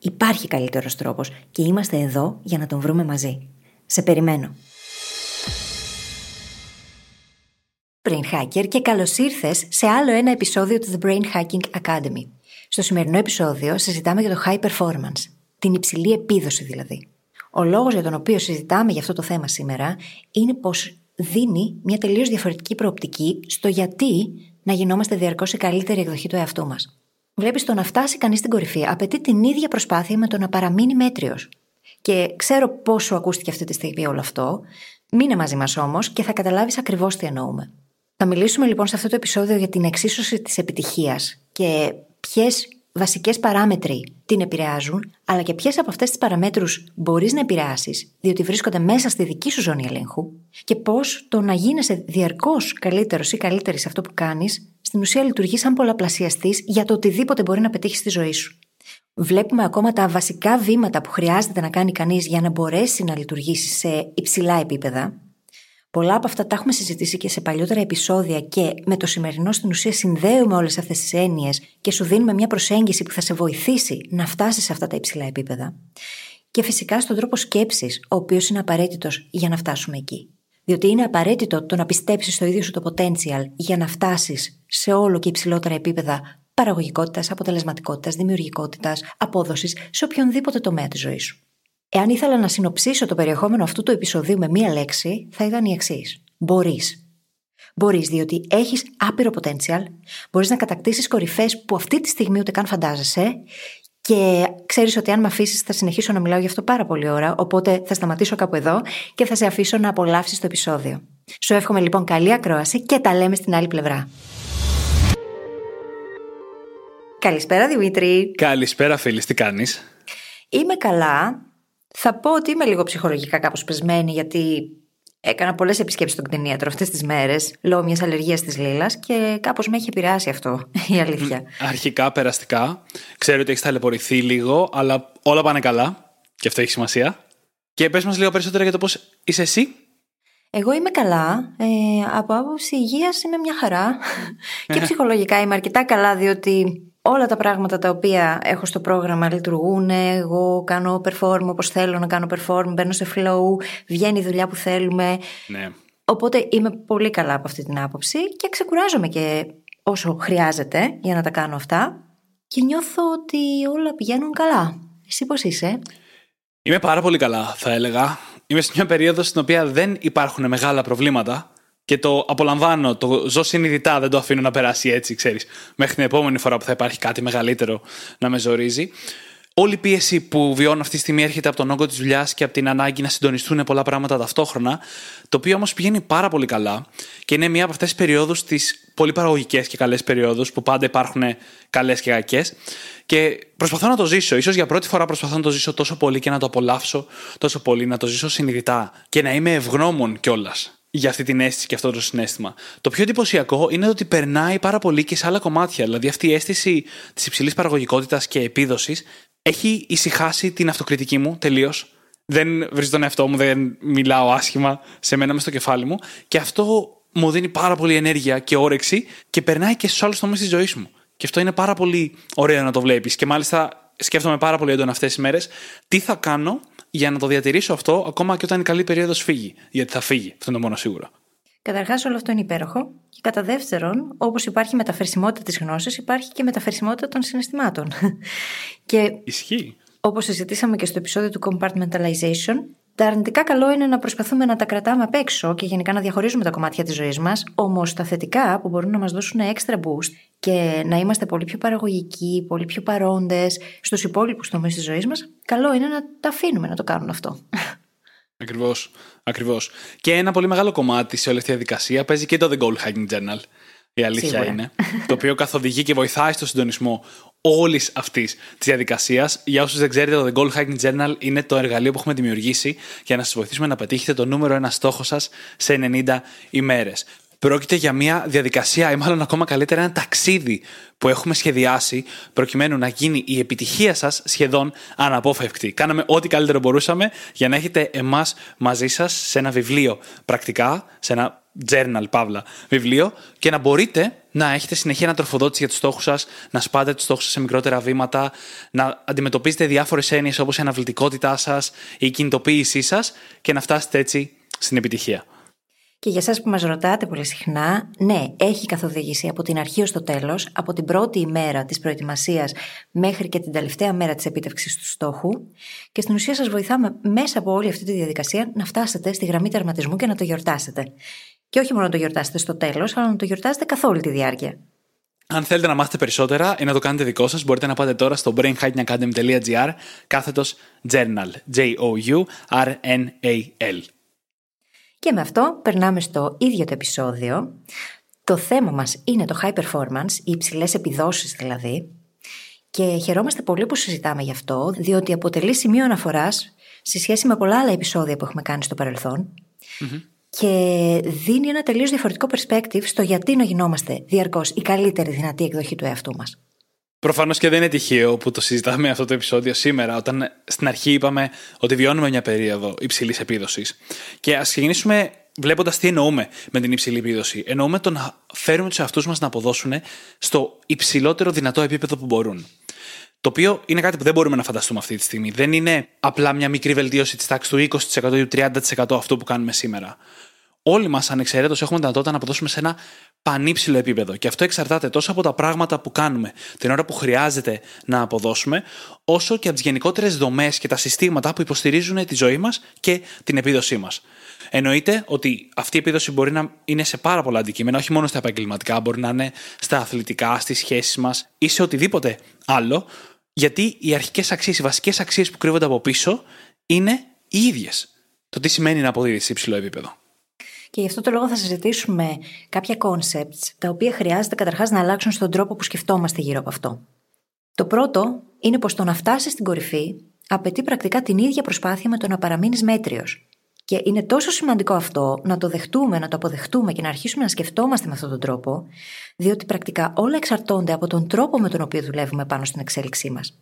Υπάρχει καλύτερος τρόπος και είμαστε εδώ για να τον βρούμε μαζί. Σε περιμένω. Brain Hacker και καλώς ήρθες σε άλλο ένα επεισόδιο του The Brain Hacking Academy. Στο σημερινό επεισόδιο συζητάμε για το high performance, την υψηλή επίδοση δηλαδή. Ο λόγος για τον οποίο συζητάμε για αυτό το θέμα σήμερα είναι πως δίνει μια τελείως διαφορετική προοπτική στο γιατί να γινόμαστε διαρκώς η καλύτερη εκδοχή του εαυτού μας. Βλέπεις το να φτάσει κανείς στην κορυφή απαιτεί την ίδια προσπάθεια με το να παραμείνει μέτριος. Και ξέρω πόσο ακούστηκε αυτή τη στιγμή όλο αυτό. Μείνε μαζί μας όμως και θα καταλάβεις ακριβώς τι εννοούμε. Θα μιλήσουμε λοιπόν σε αυτό το επεισόδιο για την εξίσωση της επιτυχίας και ποιες βασικές παράμετροι την επηρεάζουν, αλλά και ποιες από αυτές τις παραμέτρους μπορείς να επηρεάσεις, διότι βρίσκονται μέσα στη δική σου ζώνη ελέγχου, και πώς το να γίνεσαι διαρκώς καλύτερος ή καλύτερης σε αυτό που κάνεις στην ουσία λειτουργεί σαν πολλαπλασιαστής για το οτιδήποτε μπορεί να πετύχει στη ζωή σου. Βλέπουμε ακόμα τα βασικά βήματα που χρειάζεται να κάνει κανείς για να μπορέσει να λειτουργήσει σε υψηλά επίπεδα. Πολλά από αυτά τα έχουμε συζητήσει και σε παλιότερα επεισόδια και με το σημερινό στην ουσία συνδέουμε όλες αυτές τις έννοιες και σου δίνουμε μια προσέγγιση που θα σε βοηθήσει να φτάσεις σε αυτά τα υψηλά επίπεδα. Και φυσικά στον τρόπο σκέψης, ο οποίος είναι απαραίτητος για να φτάσουμε εκεί. Διότι είναι απαραίτητο το να πιστέψεις στο ίδιο σου το potential για να φτάσεις σε όλο και υψηλότερα επίπεδα παραγωγικότητας, αποτελεσματικότητας, δημιουργικότητας, απόδοσης σε οποιονδήποτε τομέα της ζωής σου. Εάν ήθελα να συνοψίσω το περιεχόμενο αυτού του επεισοδίου με μία λέξη, θα ήταν η εξής. Μπορείς. Μπορείς, διότι έχεις άπειρο potential, μπορείς να κατακτήσεις κορυφές που αυτή τη στιγμή ούτε καν φαντάζεσαι και ξέρεις ότι αν με αφήσεις, θα συνεχίσω να μιλάω γι' αυτό πάρα πολύ ώρα. Οπότε θα σταματήσω κάπου εδώ και θα σε αφήσω να απολαύσεις το επεισόδιο. Σου εύχομαι λοιπόν καλή ακρόαση και τα λέμε στην άλλη πλευρά. Καλησπέρα Δημήτρη. Καλησπέρα φίλης, τι κάνεις; Είμαι καλά. Θα πω ότι είμαι λίγο ψυχολογικά κάπως πεσμένη γιατί Έκανα πολλές επισκέψεις στον κτηνίατρο αυτές τις μέρες λόγω μιας αλλεργίας της Λίλας και κάπως με έχει επηρεάσει αυτό, η αλήθεια. Αρχικά, περαστικά. Ξέρω ότι έχεις ταλαιπωρηθεί λίγο, αλλά όλα πάνε καλά. Και αυτό έχει σημασία. Και πες μας λίγο περισσότερα για το πώς είσαι εσύ. Εγώ είμαι καλά. Ε, από άποψη υγείας είμαι μια χαρά. και ψυχολογικά είμαι αρκετά καλά, διότι όλα τα πράγματα τα οποία έχω στο πρόγραμμα λειτουργούν. Εγώ κάνω perform όπως θέλω να κάνω perform, μπαίνω σε flow, βγαίνει η δουλειά που θέλουμε. Ναι. Οπότε είμαι πολύ καλά από αυτή την άποψη και ξεκουράζομαι και όσο χρειάζεται για να τα κάνω αυτά. Και νιώθω ότι όλα πηγαίνουν καλά. Εσύ πώς είσαι; Είμαι πάρα πολύ καλά, θα έλεγα. Είμαι σε μια περίοδο στην οποία δεν υπάρχουν μεγάλα προβλήματα και το απολαμβάνω, το ζω συνειδητά, δεν το αφήνω να περάσει έτσι, ξέρεις. Μέχρι την επόμενη φορά που θα υπάρχει κάτι μεγαλύτερο να με ζορίζει. όλη η πίεση που βιώνω αυτή τη στιγμή έρχεται από τον όγκο της δουλειάς και από την ανάγκη να συντονιστούν πολλά πράγματα ταυτόχρονα. Το οποίο όμως πηγαίνει πάρα πολύ καλά και είναι μία από αυτές τις περιόδους, τις πολύ παραγωγικές και καλές περιόδους, που πάντα υπάρχουν καλές και κακές. Και προσπαθώ να το ζήσω. σω για πρώτη φορά προσπαθώ να το ζήσω τόσο πολύ και να το απολαύσω τόσο πολύ, να το ζήσω συνειδητά και να είμαι ευγνώμων κιόλας για αυτή την αίσθηση και αυτό το συνέστημα. Το πιο εντυπωσιακό είναι ότι περνάει πάρα πολύ και σε άλλα κομμάτια. Δηλαδή, αυτή η αίσθηση της υψηλής παραγωγικότητας και επίδοσης έχει ησυχάσει την αυτοκριτική μου τελείως. Δεν βρίσκω τον εαυτό μου, δεν μιλάω άσχημα σε μένα μες στο κεφάλι μου. Και αυτό μου δίνει πάρα πολύ ενέργεια και όρεξη και περνάει και στους άλλους τομείς της ζωής μου. Και αυτό είναι πάρα πολύ ωραίο να το βλέπεις. Και μάλιστα σκέφτομαι πάρα πολύ έντονα αυτές τις μέρες τι θα κάνω για να το διατηρήσω αυτό ακόμα και όταν η καλή περίοδος φύγει. Γιατί θα φύγει, αυτό είναι το μόνο σίγουρο. Καταρχάς, όλο αυτό είναι υπέροχο. Και κατά δεύτερον, όπως υπάρχει μεταφερσιμότητα της γνώσης, υπάρχει και μεταφερσιμότητα των συναισθημάτων. και Ισχύει. Όπως συζητήσαμε και στο επεισόδιο του Compartmentalization, τα αρνητικά καλό είναι να προσπαθούμε να τα κρατάμε απ' έξω και γενικά να διαχωρίζουμε τα κομμάτια της ζωής μας. Όμως τα θετικά που μπορούν να μας δώσουν extra boost και να είμαστε πολύ πιο παραγωγικοί, πολύ πιο παρόντες στους υπόλοιπους τομείς της ζωής μας, καλό είναι να τα αφήνουμε να το κάνουν αυτό. Ακριβώς. Ακριβώς. Και ένα πολύ μεγάλο κομμάτι σε όλη αυτή τη διαδικασία παίζει και το The Goal Hacking Journal. Η αλήθεια Σίγουρα. είναι. το οποίο καθοδηγεί και βοηθάει στο συντονισμό όλης αυτής της διαδικασίας. Για όσους δεν ξέρετε, το The Goal Hacking Journal είναι το εργαλείο που έχουμε δημιουργήσει για να σας βοηθήσουμε να πετύχετε το νούμερο ένα στόχο σας σε 90 ημέρες. Πρόκειται για μια διαδικασία, ή μάλλον ακόμα καλύτερα, ένα ταξίδι που έχουμε σχεδιάσει προκειμένου να γίνει η επιτυχία σας σχεδόν αναπόφευκτη. Κάναμε ό,τι καλύτερο μπορούσαμε για να έχετε εμάς μαζί σας σε ένα βιβλίο πρακτικά, σε ένα journal, παύλα, βιβλίο και να μπορείτε να έχετε συνεχεία ανατροφοδότηση για τους στόχους σας, να σπάτε τους στόχους σε μικρότερα βήματα, να αντιμετωπίζετε διάφορες έννοιες όπως η αναβλητικότητά σας, η κινητοποίησή σας και να φτάσετε έτσι στην επιτυχία. Και για εσάς που μας ρωτάτε πολύ συχνά, ναι, έχει καθοδήγηση από την αρχή ως το τέλος, από την πρώτη ημέρα της προετοιμασίας μέχρι και την τελευταία μέρα της επίτευξης του στόχου. Και στην ουσία σας βοηθάμε μέσα από όλη αυτή τη διαδικασία να φτάσετε στη γραμμή τερματισμού και να το γιορτάσετε. Και όχι μόνο να το γιορτάσετε στο τέλος, αλλά να το γιορτάσετε καθ' όλη τη διάρκεια. Αν θέλετε να μάθετε περισσότερα ή να το κάνετε δικό σας, μπορείτε να πάτε τώρα στο brainhackingacademy.gr κάθετος journal. J-O-U-R-N-A-L. Και με αυτό περνάμε στο ίδιο το επεισόδιο. Το θέμα μας είναι το high performance, οι υψηλές επιδόσεις δηλαδή. Και χαιρόμαστε πολύ που συζητάμε γι' αυτό, διότι αποτελεί σημείο αναφοράς σε σχέση με πολλά άλλα επεισόδια που έχουμε κάνει στο παρελθον Και δίνει ένα τελείως διαφορετικό perspective στο γιατί να γινόμαστε διαρκώς η καλύτερη δυνατή εκδοχή του εαυτού μας. Προφανώς και δεν είναι τυχαίο που το συζητάμε αυτό το επεισόδιο σήμερα, όταν στην αρχή είπαμε ότι βιώνουμε μια περίοδο υψηλής επίδοσης. Και ας ξεκινήσουμε βλέποντας τι εννοούμε με την υψηλή επίδοση. Εννοούμε το να φέρουμε τους εαυτούς μας να αποδώσουν στο υψηλότερο δυνατό επίπεδο που μπορούν. Το οποίο είναι κάτι που δεν μπορούμε να φανταστούμε αυτή τη στιγμή. Δεν είναι απλά μια μικρή βελτίωση της τάξης του 20% ή του 30% αυτό που κάνουμε σήμερα όλοι μας ανεξαιρέτως έχουμε δυνατότητα να αποδώσουμε σε ένα πανύψηλο επίπεδο. Και αυτό εξαρτάται τόσο από τα πράγματα που κάνουμε την ώρα που χρειάζεται να αποδώσουμε, όσο και από τις γενικότερες δομές και τα συστήματα που υποστηρίζουν τη ζωή μας και την επίδοσή μας. Εννοείται ότι αυτή η επίδοση μπορεί να είναι σε πάρα πολλά αντικείμενα, όχι μόνο στα επαγγελματικά, μπορεί να είναι στα αθλητικά, στις σχέσεις μας ή σε οτιδήποτε άλλο, γιατί οι αρχικές αξίες, οι βασικές αξίες που κρύβονται από πίσω είναι οι ίδιες. Το τι σημαίνει να αποδίδεις σε υψηλό επίπεδο. Και γι' αυτό το λόγο θα συζητήσουμε κάποια concepts, τα οποία χρειάζεται καταρχάς να αλλάξουν στον τρόπο που σκεφτόμαστε γύρω από αυτό. Το πρώτο είναι πως το να φτάσεις στην κορυφή απαιτεί πρακτικά την ίδια προσπάθεια με το να παραμείνεις μέτριος. Και είναι τόσο σημαντικό αυτό να το δεχτούμε, να το αποδεχτούμε και να αρχίσουμε να σκεφτόμαστε με αυτόν τον τρόπο, διότι πρακτικά όλα εξαρτώνται από τον τρόπο με τον οποίο δουλεύουμε πάνω στην εξέλιξή μας.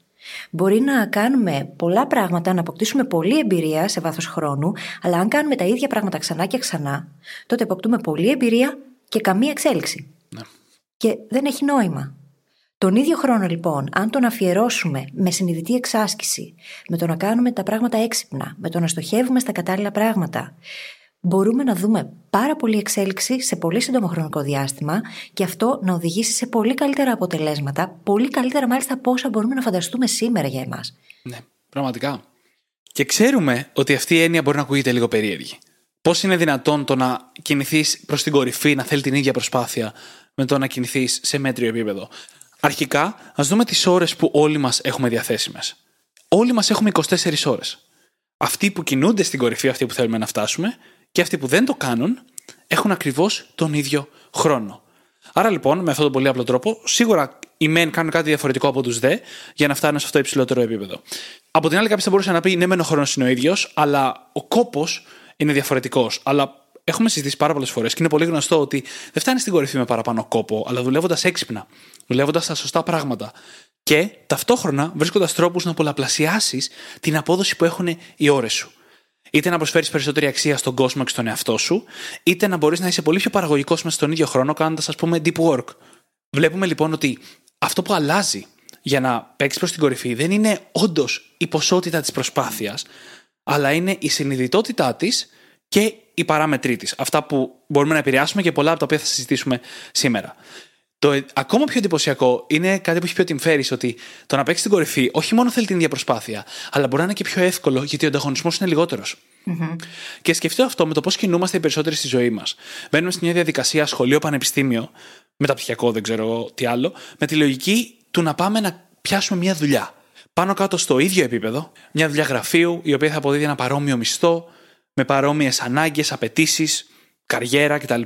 Μπορεί να κάνουμε πολλά πράγματα, να αποκτήσουμε πολλή εμπειρία σε βάθος χρόνου, αλλά αν κάνουμε τα ίδια πράγματα ξανά και ξανά, τότε αποκτούμε πολλή εμπειρία και καμία εξέλιξη. Ναι. Και δεν έχει νόημα. Τον ίδιο χρόνο λοιπόν, αν τον αφιερώσουμε με συνειδητή εξάσκηση, με το να κάνουμε τα πράγματα έξυπνα, με το να στοχεύουμε στα κατάλληλα πράγματα, μπορούμε να δούμε πάρα πολύ εξέλιξη σε πολύ σύντομο χρονικό διάστημα και αυτό να οδηγήσει σε πολύ καλύτερα αποτελέσματα, πολύ καλύτερα μάλιστα από όσα μπορούμε να φανταστούμε σήμερα για εμάς. Ναι, πραγματικά. Και ξέρουμε ότι αυτή η έννοια μπορεί να ακούγεται λίγο περίεργη. Πώς είναι δυνατόν το να κινηθείς προς την κορυφή, να θέλει την ίδια προσπάθεια, με το να κινηθείς σε μέτριο επίπεδο. Αρχικά, ας δούμε τις ώρες που όλοι μας έχουμε διαθέσιμε. όλοι μας έχουμε 24 ώρες. Αυτοί που κινούνται στην κορυφή, αυτοί που θέλουμε να φτάσουμε, και αυτοί που δεν το κάνουν, έχουν ακριβώς τον ίδιο χρόνο. Άρα λοιπόν, με αυτόν τον πολύ απλό τρόπο, σίγουρα οι μεν κάνουν κάτι διαφορετικό από τους δε για να φτάνουν σε αυτό το υψηλότερο επίπεδο. Από την άλλη, κάποιος θα μπορούσε να πει: Ναι, μεν ο χρόνος είναι ο ίδιος, αλλά ο κόπος είναι διαφορετικός. Αλλά έχουμε συζητήσει πάρα πολλές φορές και είναι πολύ γνωστό ότι δεν φτάνει στην κορυφή με παραπάνω κόπο, αλλά δουλεύοντας έξυπνα, δουλεύοντας τα σωστά πράγματα. Και ταυτόχρονα βρίσκοντας τρόπους να πολλαπλασιάσεις την απόδοση που έχουν οι ώρες σου. Είτε να προσφέρεις περισσότερη αξία στον κόσμο και στον εαυτό σου, είτε να μπορείς να είσαι πολύ πιο παραγωγικός μέσα στον ίδιο χρόνο κάνοντας, ας πούμε, deep work. Βλέπουμε λοιπόν ότι αυτό που αλλάζει για να παίξεις προς την κορυφή δεν είναι όντως η ποσότητα της προσπάθειας, αλλά είναι η συνειδητότητά της και η παράμετρή της. Αυτά που μπορούμε να επηρεάσουμε και πολλά από τα οποία θα συζητήσουμε σήμερα. Το ακόμα πιο εντυπωσιακό είναι κάτι που έχει πει ο Τιμ ότι το να παίξει την κορυφή όχι μόνο θέλει την ίδια προσπάθεια, αλλά μπορεί να είναι και πιο εύκολο γιατί ο ανταγωνισμός είναι λιγότερος. Mm-hmm. Και σκεφτείτε αυτό με το πώς κινούμαστε οι περισσότεροι στη ζωή μας. Μπαίνουμε σε μια διαδικασία σχολείο, πανεπιστήμιο, μεταπτυχιακό, δεν ξέρω τι άλλο, με τη λογική του να πάμε να πιάσουμε μια δουλειά. Πάνω κάτω στο ίδιο επίπεδο, μια δουλειά γραφείου, η οποία θα αποδίδει ένα παρόμοιο μισθό, με παρόμοιες ανάγκες, απαιτήσεις, καριέρα κτλ.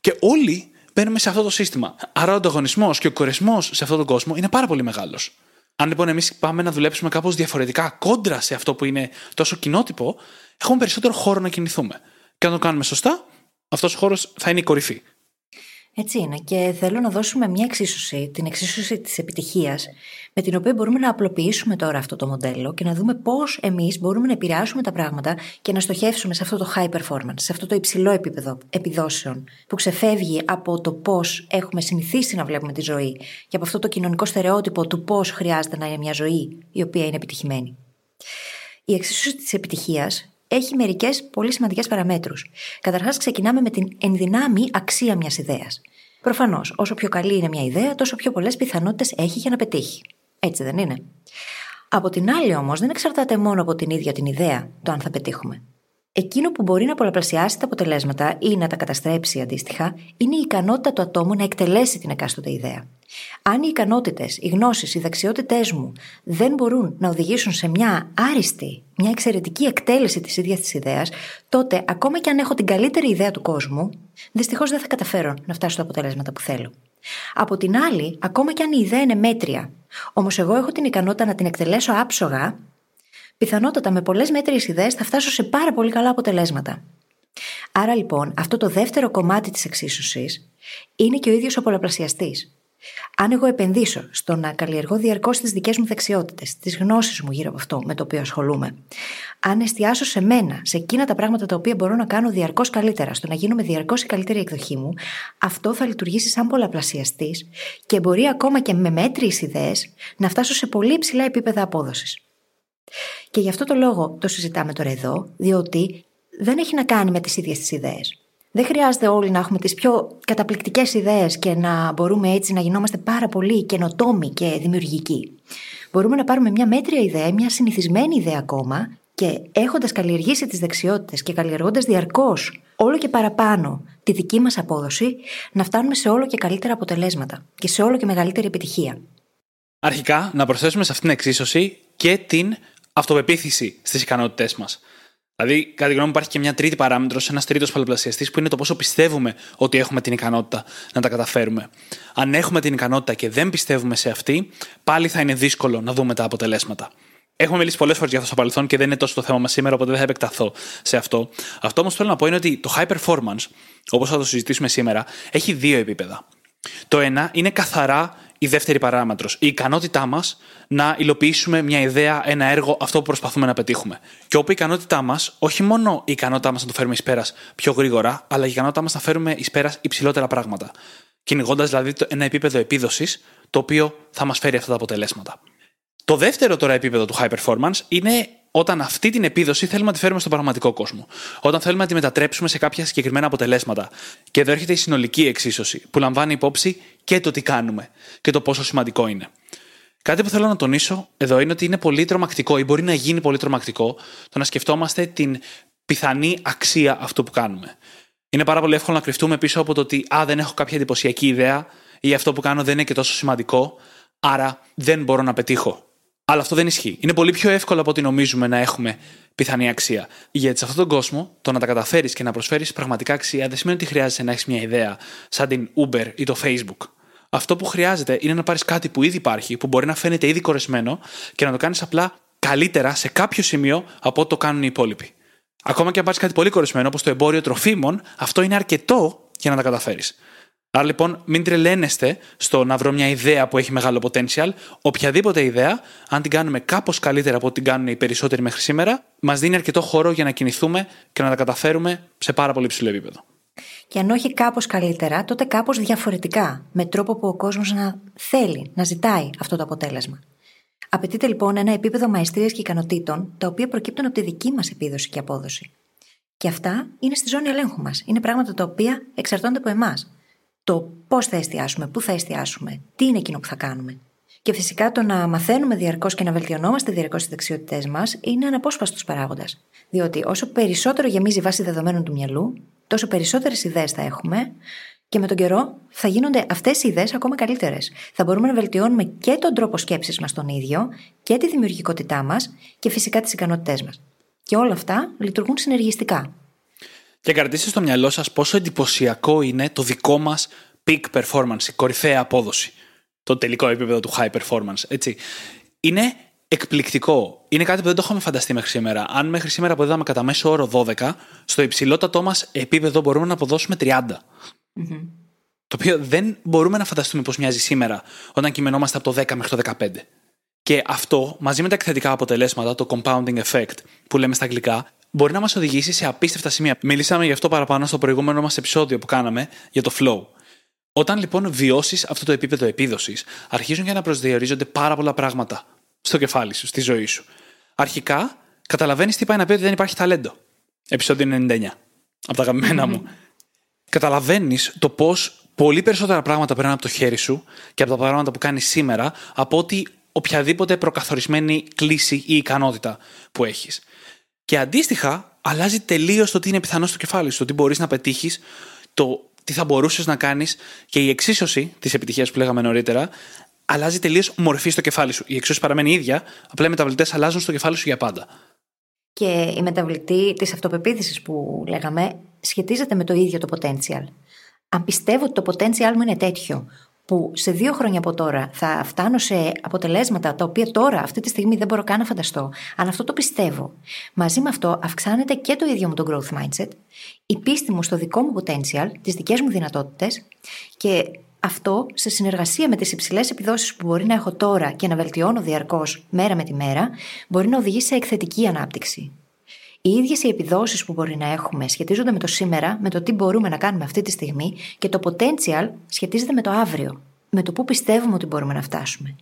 Και όλοι μπαίνουμε σε αυτό το σύστημα. Άρα ο ανταγωνισμός και ο κορεσμός σε αυτόν τον κόσμο είναι πάρα πολύ μεγάλος. Αν λοιπόν εμείς πάμε να δουλέψουμε κάπως διαφορετικά, κόντρα σε αυτό που είναι τόσο κοινότυπο, έχουμε περισσότερο χώρο να κινηθούμε. Και αν το κάνουμε σωστά, αυτός ο χώρος θα είναι η κορυφή. Έτσι είναι. Και θέλω να δώσουμε μια εξίσωση, την εξίσωση της επιτυχίας, με την οποία μπορούμε να απλοποιήσουμε τώρα αυτό το μοντέλο και να δούμε πώς εμείς μπορούμε να επηρεάσουμε τα πράγματα και να στοχεύσουμε σε αυτό το high performance, σε αυτό το υψηλό επίπεδο επιδόσεων, που ξεφεύγει από το πώς έχουμε συνηθίσει να βλέπουμε τη ζωή και από αυτό το κοινωνικό στερεότυπο του πώς χρειάζεται να είναι μια ζωή η οποία είναι επιτυχημένη. Η εξίσωση της επιτυχίας έχει μερικές πολύ σημαντικές παραμέτρους. Καταρχάς, ξεκινάμε με την ενδυνάμει αξία μιας ιδέας. Προφανώς, όσο πιο καλή είναι μια ιδέα, τόσο πιο πολλές πιθανότητες έχει για να πετύχει. Έτσι δεν είναι; Από την άλλη, όμως, δεν εξαρτάται μόνο από την ίδια την ιδέα το αν θα πετύχουμε. Εκείνο που μπορεί να πολλαπλασιάσει τα αποτελέσματα ή να τα καταστρέψει αντίστοιχα είναι η ικανότητα του ατόμου να εκτελέσει την εκάστοτε ιδέα. Αν οι ικανότητες, οι γνώσεις, οι δεξιότητές μου δεν μπορούν να οδηγήσουν σε μια άριστη, μια εξαιρετική εκτέλεση της ίδιας της ιδέας, τότε ακόμα και αν έχω την καλύτερη ιδέα του κόσμου, δυστυχώς δεν θα καταφέρω να φτάσω στα αποτελέσματα που θέλω. Από την άλλη, ακόμα και αν η ιδέα είναι μέτρια, όμως εγώ έχω την ικανότητα να την εκτελέσω άψογα, πιθανότατα με πολλές μέτριες ιδέες θα φτάσω σε πάρα πολύ καλά αποτελέσματα. Άρα λοιπόν, αυτό το δεύτερο κομμάτι της εξίσωσης είναι και ο ίδιος ο πολλαπλασιαστής. Αν εγώ επενδύσω στο να καλλιεργώ διαρκώς τις δικές μου δεξιότητες, τις γνώσεις μου γύρω από αυτό με το οποίο ασχολούμαι, αν εστιάσω σε μένα, σε εκείνα τα πράγματα τα οποία μπορώ να κάνω διαρκώς καλύτερα, στο να γίνομαι διαρκώς η καλύτερη εκδοχή μου, αυτό θα λειτουργήσει σαν πολλαπλασιαστής και μπορεί ακόμα και με μέτριες ιδέες να φτάσω σε πολύ υψηλά επίπεδα απόδοσης. Και γι' αυτό το λόγο το συζητάμε τώρα εδώ, διότι δεν έχει να κάνει με τις ίδιες τις ιδέες. Δεν χρειάζεται όλοι να έχουμε τις πιο καταπληκτικές ιδέες και να μπορούμε έτσι να γινόμαστε πάρα πολύ καινοτόμοι και δημιουργικοί. Μπορούμε να πάρουμε μια μέτρια ιδέα, μια συνηθισμένη ιδέα ακόμα και έχοντας καλλιεργήσει τις δεξιότητες και καλλιεργώντας διαρκώς όλο και παραπάνω τη δική μας απόδοση, να φτάνουμε σε όλο και καλύτερα αποτελέσματα και σε όλο και μεγαλύτερη επιτυχία. Αρχικά, να προσθέσουμε σε αυτήν την εξίσωση και την αυτοπεποίθηση στις ικανότητές μας. Δηλαδή, κατά τη γνώμη μου, υπάρχει και μια τρίτη παράμετρος, ένας τρίτος πολλαπλασιαστής, που είναι το πόσο πιστεύουμε ότι έχουμε την ικανότητα να τα καταφέρουμε. Αν έχουμε την ικανότητα και δεν πιστεύουμε σε αυτή, πάλι θα είναι δύσκολο να δούμε τα αποτελέσματα. Έχουμε μιλήσει πολλές φορές για αυτό στο παρελθόν και δεν είναι τόσο το θέμα μας σήμερα, οπότε δεν θα επεκταθώ σε αυτό. Αυτό όμως θέλω να πω είναι ότι το high performance, όπως θα το συζητήσουμε σήμερα, έχει δύο επίπεδα. Το ένα είναι καθαρά η δεύτερη παράμετρος. Η ικανότητά μας να υλοποιήσουμε μια ιδέα, ένα έργο, αυτό που προσπαθούμε να πετύχουμε. Και όπου η ικανότητά μας, όχι μόνο η ικανότητά μας να το φέρουμε εις πέρας πιο γρήγορα, αλλά η ικανότητά μας να φέρουμε εις πέρας υψηλότερα πράγματα. Κυνηγώντας δηλαδή ένα επίπεδο επίδοσης, το οποίο θα μας φέρει αυτά τα αποτελέσματα. Το δεύτερο τώρα επίπεδο του high performance είναι όταν αυτή την επίδοση θέλουμε να τη φέρουμε στον πραγματικό κόσμο. Όταν θέλουμε να τη μετατρέψουμε σε κάποια συγκεκριμένα αποτελέσματα. Και εδώ έρχεται η συνολική εξίσωση, που λαμβάνει υπόψη και το τι κάνουμε και το πόσο σημαντικό είναι. Κάτι που θέλω να τονίσω εδώ είναι ότι είναι πολύ τρομακτικό ή μπορεί να γίνει πολύ τρομακτικό το να σκεφτόμαστε την πιθανή αξία αυτού που κάνουμε. Είναι πάρα πολύ εύκολο να κρυφτούμε πίσω από το ότι Α, δεν έχω κάποια εντυπωσιακή ιδέα ή αυτό που κάνω δεν είναι και τόσο σημαντικό, άρα δεν μπορώ να πετύχω Αλλά αυτό δεν ισχύει. Είναι πολύ πιο εύκολο από ό,τι νομίζουμε να έχουμε πιθανή αξία. Γιατί σε αυτόν τον κόσμο, το να τα καταφέρεις και να προσφέρεις πραγματικά αξία δεν σημαίνει ότι χρειάζεσαι να έχεις μια ιδέα σαν την Uber ή το Facebook. Αυτό που χρειάζεται είναι να πάρεις κάτι που ήδη υπάρχει, που μπορεί να φαίνεται ήδη κορεσμένο και να το κάνεις απλά καλύτερα σε κάποιο σημείο από ό,τι το κάνουν οι υπόλοιποι. Ακόμα και αν πάρεις κάτι πολύ κορεσμένο, όπως το εμπόριο τροφίμων, αυτό είναι αρκετό για να τα καταφέρεις. Άρα λοιπόν, μην τρελαίνεστε στο να βρω μια ιδέα που έχει μεγάλο potential. Οποιαδήποτε ιδέα, αν την κάνουμε κάπως καλύτερα από ό,τι την κάνουν οι περισσότεροι μέχρι σήμερα, μας δίνει αρκετό χώρο για να κινηθούμε και να τα καταφέρουμε σε πάρα πολύ ψηλό επίπεδο. Και αν όχι κάπως καλύτερα, τότε κάπως διαφορετικά, με τρόπο που ο κόσμος να θέλει, να ζητάει αυτό το αποτέλεσμα. Απαιτείται λοιπόν ένα επίπεδο μαεστρία και ικανοτήτων, τα οποία προκύπτουν από τη δική μας επίδοση και απόδοση. Και αυτά είναι στη ζώνη ελέγχου μας. Είναι πράγματα τα οποία εξαρτώνται από εμάς. Το πώς θα εστιάσουμε, πού θα εστιάσουμε, τι είναι εκείνο που θα κάνουμε. Και φυσικά το να μαθαίνουμε διαρκώς και να βελτιωνόμαστε διαρκώς τι δεξιότητές μας είναι αναπόσπαστο παράγοντας. Διότι όσο περισσότερο γεμίζει η βάση δεδομένων του μυαλού, τόσο περισσότερες ιδέες θα έχουμε και με τον καιρό θα γίνονται αυτές οι ιδέες ακόμα καλύτερες. Θα μπορούμε να βελτιώνουμε και τον τρόπο σκέψης μας τον ίδιο και τη δημιουργικότητά μας και φυσικά τις ικανότητές μας. Και όλα αυτά λειτουργούν συνεργιστικά. Και κρατήστε στο μυαλό σας πόσο εντυπωσιακό είναι το δικό μας peak performance, η κορυφαία απόδοση. Το τελικό επίπεδο του high performance. Έτσι. Είναι εκπληκτικό. Είναι κάτι που δεν το είχαμε φανταστεί μέχρι σήμερα. Αν μέχρι σήμερα αποδίδαμε κατά μέσο όρο 12, στο υψηλότατό μας επίπεδο μπορούμε να αποδώσουμε 30. Το οποίο δεν μπορούμε να φανταστούμε πώ μοιάζει σήμερα, όταν κειμενόμαστε από το 10 μέχρι το 15. Και αυτό, μαζί με τα εκθετικά αποτελέσματα, το compounding effect που λέμε στα αγγλικά, μπορεί να μας οδηγήσει σε απίστευτα σημεία. Μιλήσαμε γι' αυτό παραπάνω στο προηγούμενο μας επεισόδιο που κάναμε για το flow. Όταν λοιπόν βιώσεις αυτό το επίπεδο επίδοσης, αρχίζουν και να προσδιορίζονται πάρα πολλά πράγματα στο κεφάλι σου, στη ζωή σου. Αρχικά, καταλαβαίνεις τι πάει να πει ότι δεν υπάρχει ταλέντο. Επισόδιο 99. Από τα αγαπημένα μου. Καταλαβαίνεις το πώς πολύ περισσότερα πράγματα περνάνε από το χέρι σου και από τα πράγματα που κάνεις σήμερα από ότι οποιαδήποτε προκαθορισμένη κλίση ή ικανότητα που έχεις. Και αντίστοιχα, αλλάζει τελείως το τι είναι πιθανό στο κεφάλι σου, το τι μπορείς να πετύχεις, το τι θα μπορούσες να κάνεις και η εξίσωση της επιτυχίας που λέγαμε νωρίτερα αλλάζει τελείως μορφή στο κεφάλι σου. Η εξίσωση παραμένει ίδια, απλά οι μεταβλητές αλλάζουν στο κεφάλι σου για πάντα. Και η μεταβλητή της αυτοπεποίθησης που λέγαμε σχετίζεται με το ίδιο το potential. Αν πιστεύω ότι το potential μου είναι τέτοιο, που σε δύο χρόνια από τώρα θα φτάνω σε αποτελέσματα τα οποία τώρα, αυτή τη στιγμή, δεν μπορώ καν να φανταστώ. Αν αυτό το πιστεύω, μαζί με αυτό αυξάνεται και το ίδιο μου το growth mindset, η πίστη μου στο δικό μου potential, τις δικές μου δυνατότητες και αυτό σε συνεργασία με τις υψηλές επιδόσεις που μπορεί να έχω τώρα και να βελτιώνω διαρκώς μέρα με τη μέρα, μπορεί να οδηγήσει σε εκθετική ανάπτυξη. Οι ίδιες οι επιδόσεις που μπορεί να έχουμε σχετίζονται με το σήμερα, με το τι μπορούμε να κάνουμε αυτή τη στιγμή και το potential σχετίζεται με το αύριο, με το πού πιστεύουμε ότι μπορούμε να φτάσουμε.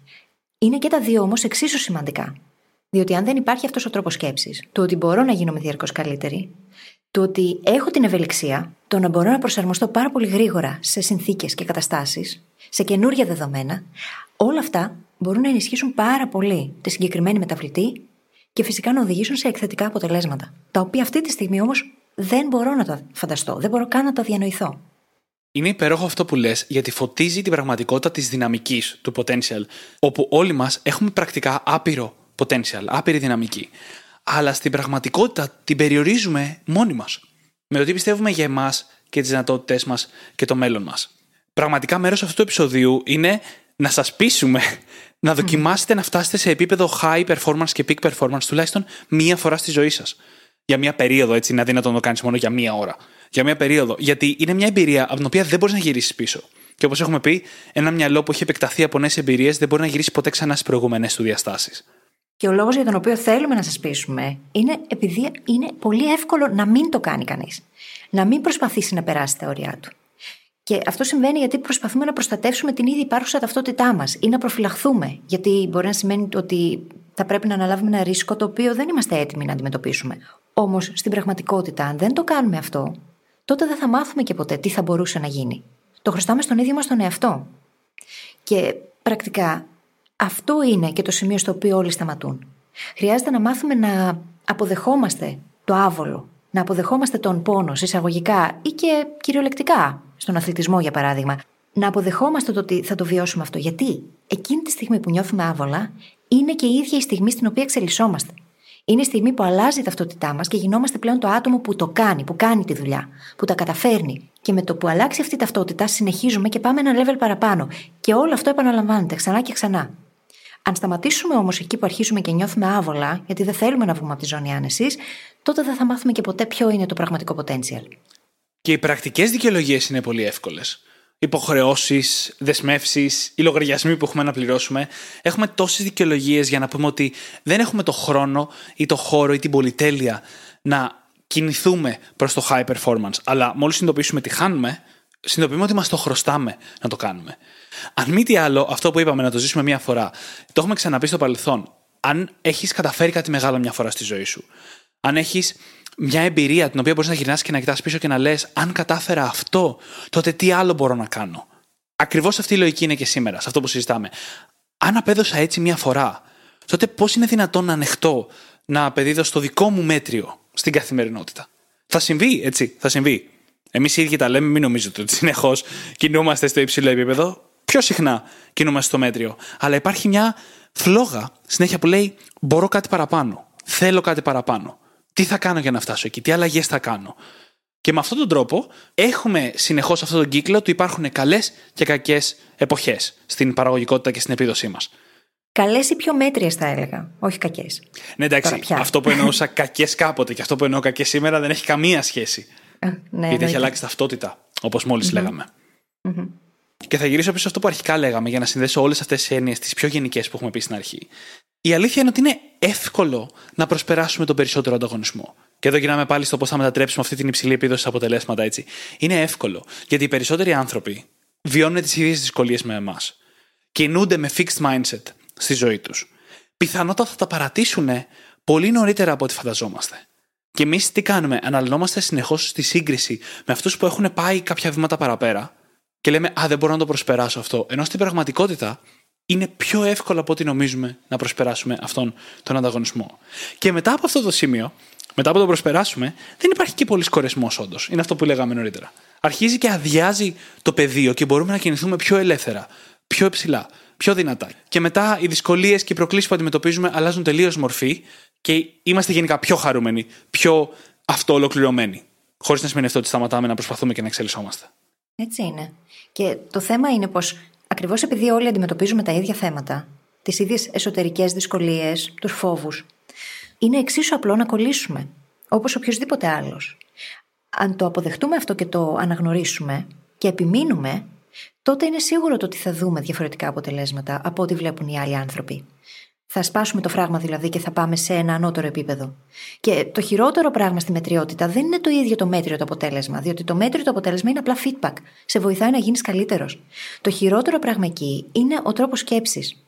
Είναι και τα δύο όμως εξίσου σημαντικά. Διότι αν δεν υπάρχει αυτός ο τρόπος σκέψης, το ότι μπορώ να γίνομαι διαρκώς καλύτερη, το ότι έχω την ευελιξία, το να μπορώ να προσαρμοστώ πάρα πολύ γρήγορα σε συνθήκες και καταστάσεις, σε καινούργια δεδομένα, όλα αυτά μπορούν να ενισχύσουν πάρα πολύ τη συγκεκριμένη μεταβλητή και φυσικά να οδηγήσουν σε εκθετικά αποτελέσματα. Τα οποία αυτή τη στιγμή όμως δεν μπορώ να τα φανταστώ, δεν μπορώ καν να τα διανοηθώ. Είναι υπέροχο αυτό που λες, γιατί φωτίζει την πραγματικότητα της δυναμικής του potential, όπου όλοι μας έχουμε πρακτικά άπειρο potential, άπειρη δυναμική. Αλλά στην πραγματικότητα την περιορίζουμε μόνοι μας. Με το τι πιστεύουμε για εμάς και τις δυνατότητές μας και το μέλλον μας. Πραγματικά μέρος αυτού του επεισοδίου είναι να σας πείσουμε να δοκιμάσετε να φτάσετε σε επίπεδο high performance και peak performance τουλάχιστον μία φορά στη ζωή σας. Για μία περίοδο, έτσι, είναι αδύνατο να το κάνεις μόνο για μία ώρα. Για μία περίοδο. Γιατί είναι μια περίοδο από την οποία δεν μπορείς να γυρίσεις πίσω. Και όπως έχουμε πει, ένα μυαλό που έχει επεκταθεί από νέες εμπειρίες δεν μπορεί να γυρίσει ποτέ ξανά στις προηγούμενες του διαστάσεις. Και ο λόγος για τον οποίο θέλουμε να σας πείσουμε είναι επειδή είναι πολύ εύκολο να μην το κάνει κανείς. Να μην προσπαθήσει να περάσει τα όρια του. Και αυτό συμβαίνει γιατί προσπαθούμε να προστατεύσουμε την ήδη υπάρχουσα ταυτότητά μας ή να προφυλαχθούμε. Γιατί μπορεί να σημαίνει ότι θα πρέπει να αναλάβουμε ένα ρίσκο το οποίο δεν είμαστε έτοιμοι να αντιμετωπίσουμε. Όμως στην πραγματικότητα, αν δεν το κάνουμε αυτό, τότε δεν θα μάθουμε και ποτέ τι θα μπορούσε να γίνει. Το χρωστάμε στον ίδιο μας τον εαυτό. Και πρακτικά αυτό είναι και το σημείο στο οποίο όλοι σταματούν. Χρειάζεται να μάθουμε να αποδεχόμαστε το άβολο, να αποδεχόμαστε τον πόνο εισαγωγικά ή και κυριολεκτικά στον αθλητισμό για παράδειγμα, να αποδεχόμαστε το ότι θα το βιώσουμε αυτό. Γιατί εκείνη τη στιγμή που νιώθουμε άβολα, είναι και η ίδια η στιγμή στην οποία εξελισσόμαστε. Είναι η στιγμή που αλλάζει η ταυτότητά μας και γινόμαστε πλέον το άτομο που το κάνει, που κάνει τη δουλειά, που τα καταφέρνει. Και με το που αλλάξει αυτή η ταυτότητα, συνεχίζουμε και πάμε ένα level παραπάνω. Και όλο αυτό επαναλαμβάνεται ξανά και ξανά. Αν σταματήσουμε όμως εκεί που αρχίσουμε και νιώθουμε άβολα, γιατί δεν θέλουμε να βγούμε από τη ζώνη άνεσης, τότε δεν θα μάθουμε και ποτέ ποιο είναι το πραγματικό potential. Και οι πρακτικές δικαιολογίες είναι πολύ εύκολες. Υποχρεώσεις, δεσμεύσεις, οι λογαριασμοί που έχουμε να πληρώσουμε. Έχουμε τόσες δικαιολογίες για να πούμε ότι δεν έχουμε το χρόνο ή το χώρο ή την πολυτέλεια να κινηθούμε προς το high performance. Αλλά μόλις συνειδητοποιήσουμε τι χάνουμε, συνειδητοποιούμε ότι μας το χρωστάμε να το κάνουμε. Αν μη τι άλλο, αυτό που είπαμε να το ζήσουμε μία φορά, το έχουμε ξαναπεί στο παρελθόν. Αν έχεις καταφέρει κάτι μεγάλο μια φορά στη ζωή σου, αν έχεις μια εμπειρία την οποία μπορείς να γυρνάς και να κοιτάς πίσω και να λες: Αν κατάφερα αυτό, τότε τι άλλο μπορώ να κάνω. Ακριβώς αυτή η λογική είναι και σήμερα, σε αυτό που συζητάμε. Αν απέδωσα έτσι μια φορά, τότε πώς είναι δυνατόν να ανεχτώ να απεδίδω στο δικό μου μέτριο στην καθημερινότητα; Θα συμβεί, έτσι, θα συμβεί. Εμείς οι ίδιοι τα λέμε, μην νομίζετε ότι συνεχώς κινούμαστε στο υψηλό επίπεδο. Πιο συχνά κινούμαστε στο μέτριο. Αλλά υπάρχει μια φλόγα συνέχεια που λέει: Μπορώ κάτι παραπάνω. Θέλω κάτι παραπάνω. Τι θα κάνω για να φτάσω εκεί, τι αλλαγές θα κάνω. Και με αυτόν τον τρόπο έχουμε συνεχώς αυτόν τον κύκλο ότι υπάρχουν καλές και κακές εποχές στην παραγωγικότητα και στην επίδοσή μας. Καλές ή πιο μέτριες, θα έλεγα. Όχι κακές. Ναι, εντάξει. Αυτό που εννοούσα κακές κάποτε και αυτό που εννοώ κακές σήμερα δεν έχει καμία σχέση. ναι, Γιατί έχει αλλάξει ταυτότητα, όπως μόλις λέγαμε. Και θα γυρίσω πίσω σε αυτό που αρχικά λέγαμε για να συνδέσω όλες αυτές τις έννοιες, τις πιο γενικές που έχουμε πει στην αρχή. Η αλήθεια είναι ότι είναι εύκολο να προσπεράσουμε τον περισσότερο ανταγωνισμό. Και εδώ γυρνάμε πάλι στο πώς θα μετατρέψουμε αυτή την υψηλή επίδοση σε αποτελέσματα έτσι. Είναι εύκολο. Γιατί οι περισσότεροι άνθρωποι βιώνουν τις ίδιες δυσκολίες με εμάς. Κινούνται με fixed mindset στη ζωή τους. Πιθανότατα θα τα παρατήσουν πολύ νωρίτερα από ό,τι φανταζόμαστε. Και εμείς τι κάνουμε, αναλυνόμαστε συνεχώς στη σύγκριση με αυτούς που έχουν πάει κάποια βήματα παραπέρα και λέμε Α, δεν μπορώ να το προσπεράσω αυτό. Ενώ στην πραγματικότητα είναι πιο εύκολο από ό,τι νομίζουμε να προσπεράσουμε αυτόν τον ανταγωνισμό. Και μετά από αυτό το σημείο, μετά από το προσπεράσουμε, δεν υπάρχει και πολύ κορεσμό όντως. Είναι αυτό που λέγαμε νωρίτερα. Αρχίζει και αδειάζει το πεδίο και μπορούμε να κινηθούμε πιο ελεύθερα, πιο υψηλά, πιο δυνατά. Και μετά οι δυσκολίες και οι προκλήσεις που αντιμετωπίζουμε αλλάζουν τελείως μορφή και είμαστε γενικά πιο χαρούμενοι, πιο αυτοολοκληρωμένοι. Χωρίς να σημαίνει αυτό ότι σταματάμε να προσπαθούμε και να εξελισσόμαστε. Έτσι είναι. Και το θέμα είναι πως ακριβώς επειδή όλοι αντιμετωπίζουμε τα ίδια θέματα, τις ίδιες εσωτερικές δυσκολίες, τους φόβους, είναι εξίσου απλό να κολλήσουμε, όπως οποιοδήποτε άλλος. Αν το αποδεχτούμε αυτό και το αναγνωρίσουμε και επιμείνουμε, τότε είναι σίγουρο το ότι θα δούμε διαφορετικά αποτελέσματα από ό,τι βλέπουν οι άλλοι άνθρωποι. Θα σπάσουμε το φράγμα δηλαδή και θα πάμε σε ένα ανώτερο επίπεδο. Και το χειρότερο πράγμα στη μετριότητα δεν είναι το ίδιο το μέτριο το αποτέλεσμα, διότι το μέτριο το αποτέλεσμα είναι απλά feedback. Σε βοηθάει να γίνεις καλύτερος. Το χειρότερο πράγμα εκεί είναι ο τρόπος σκέψης.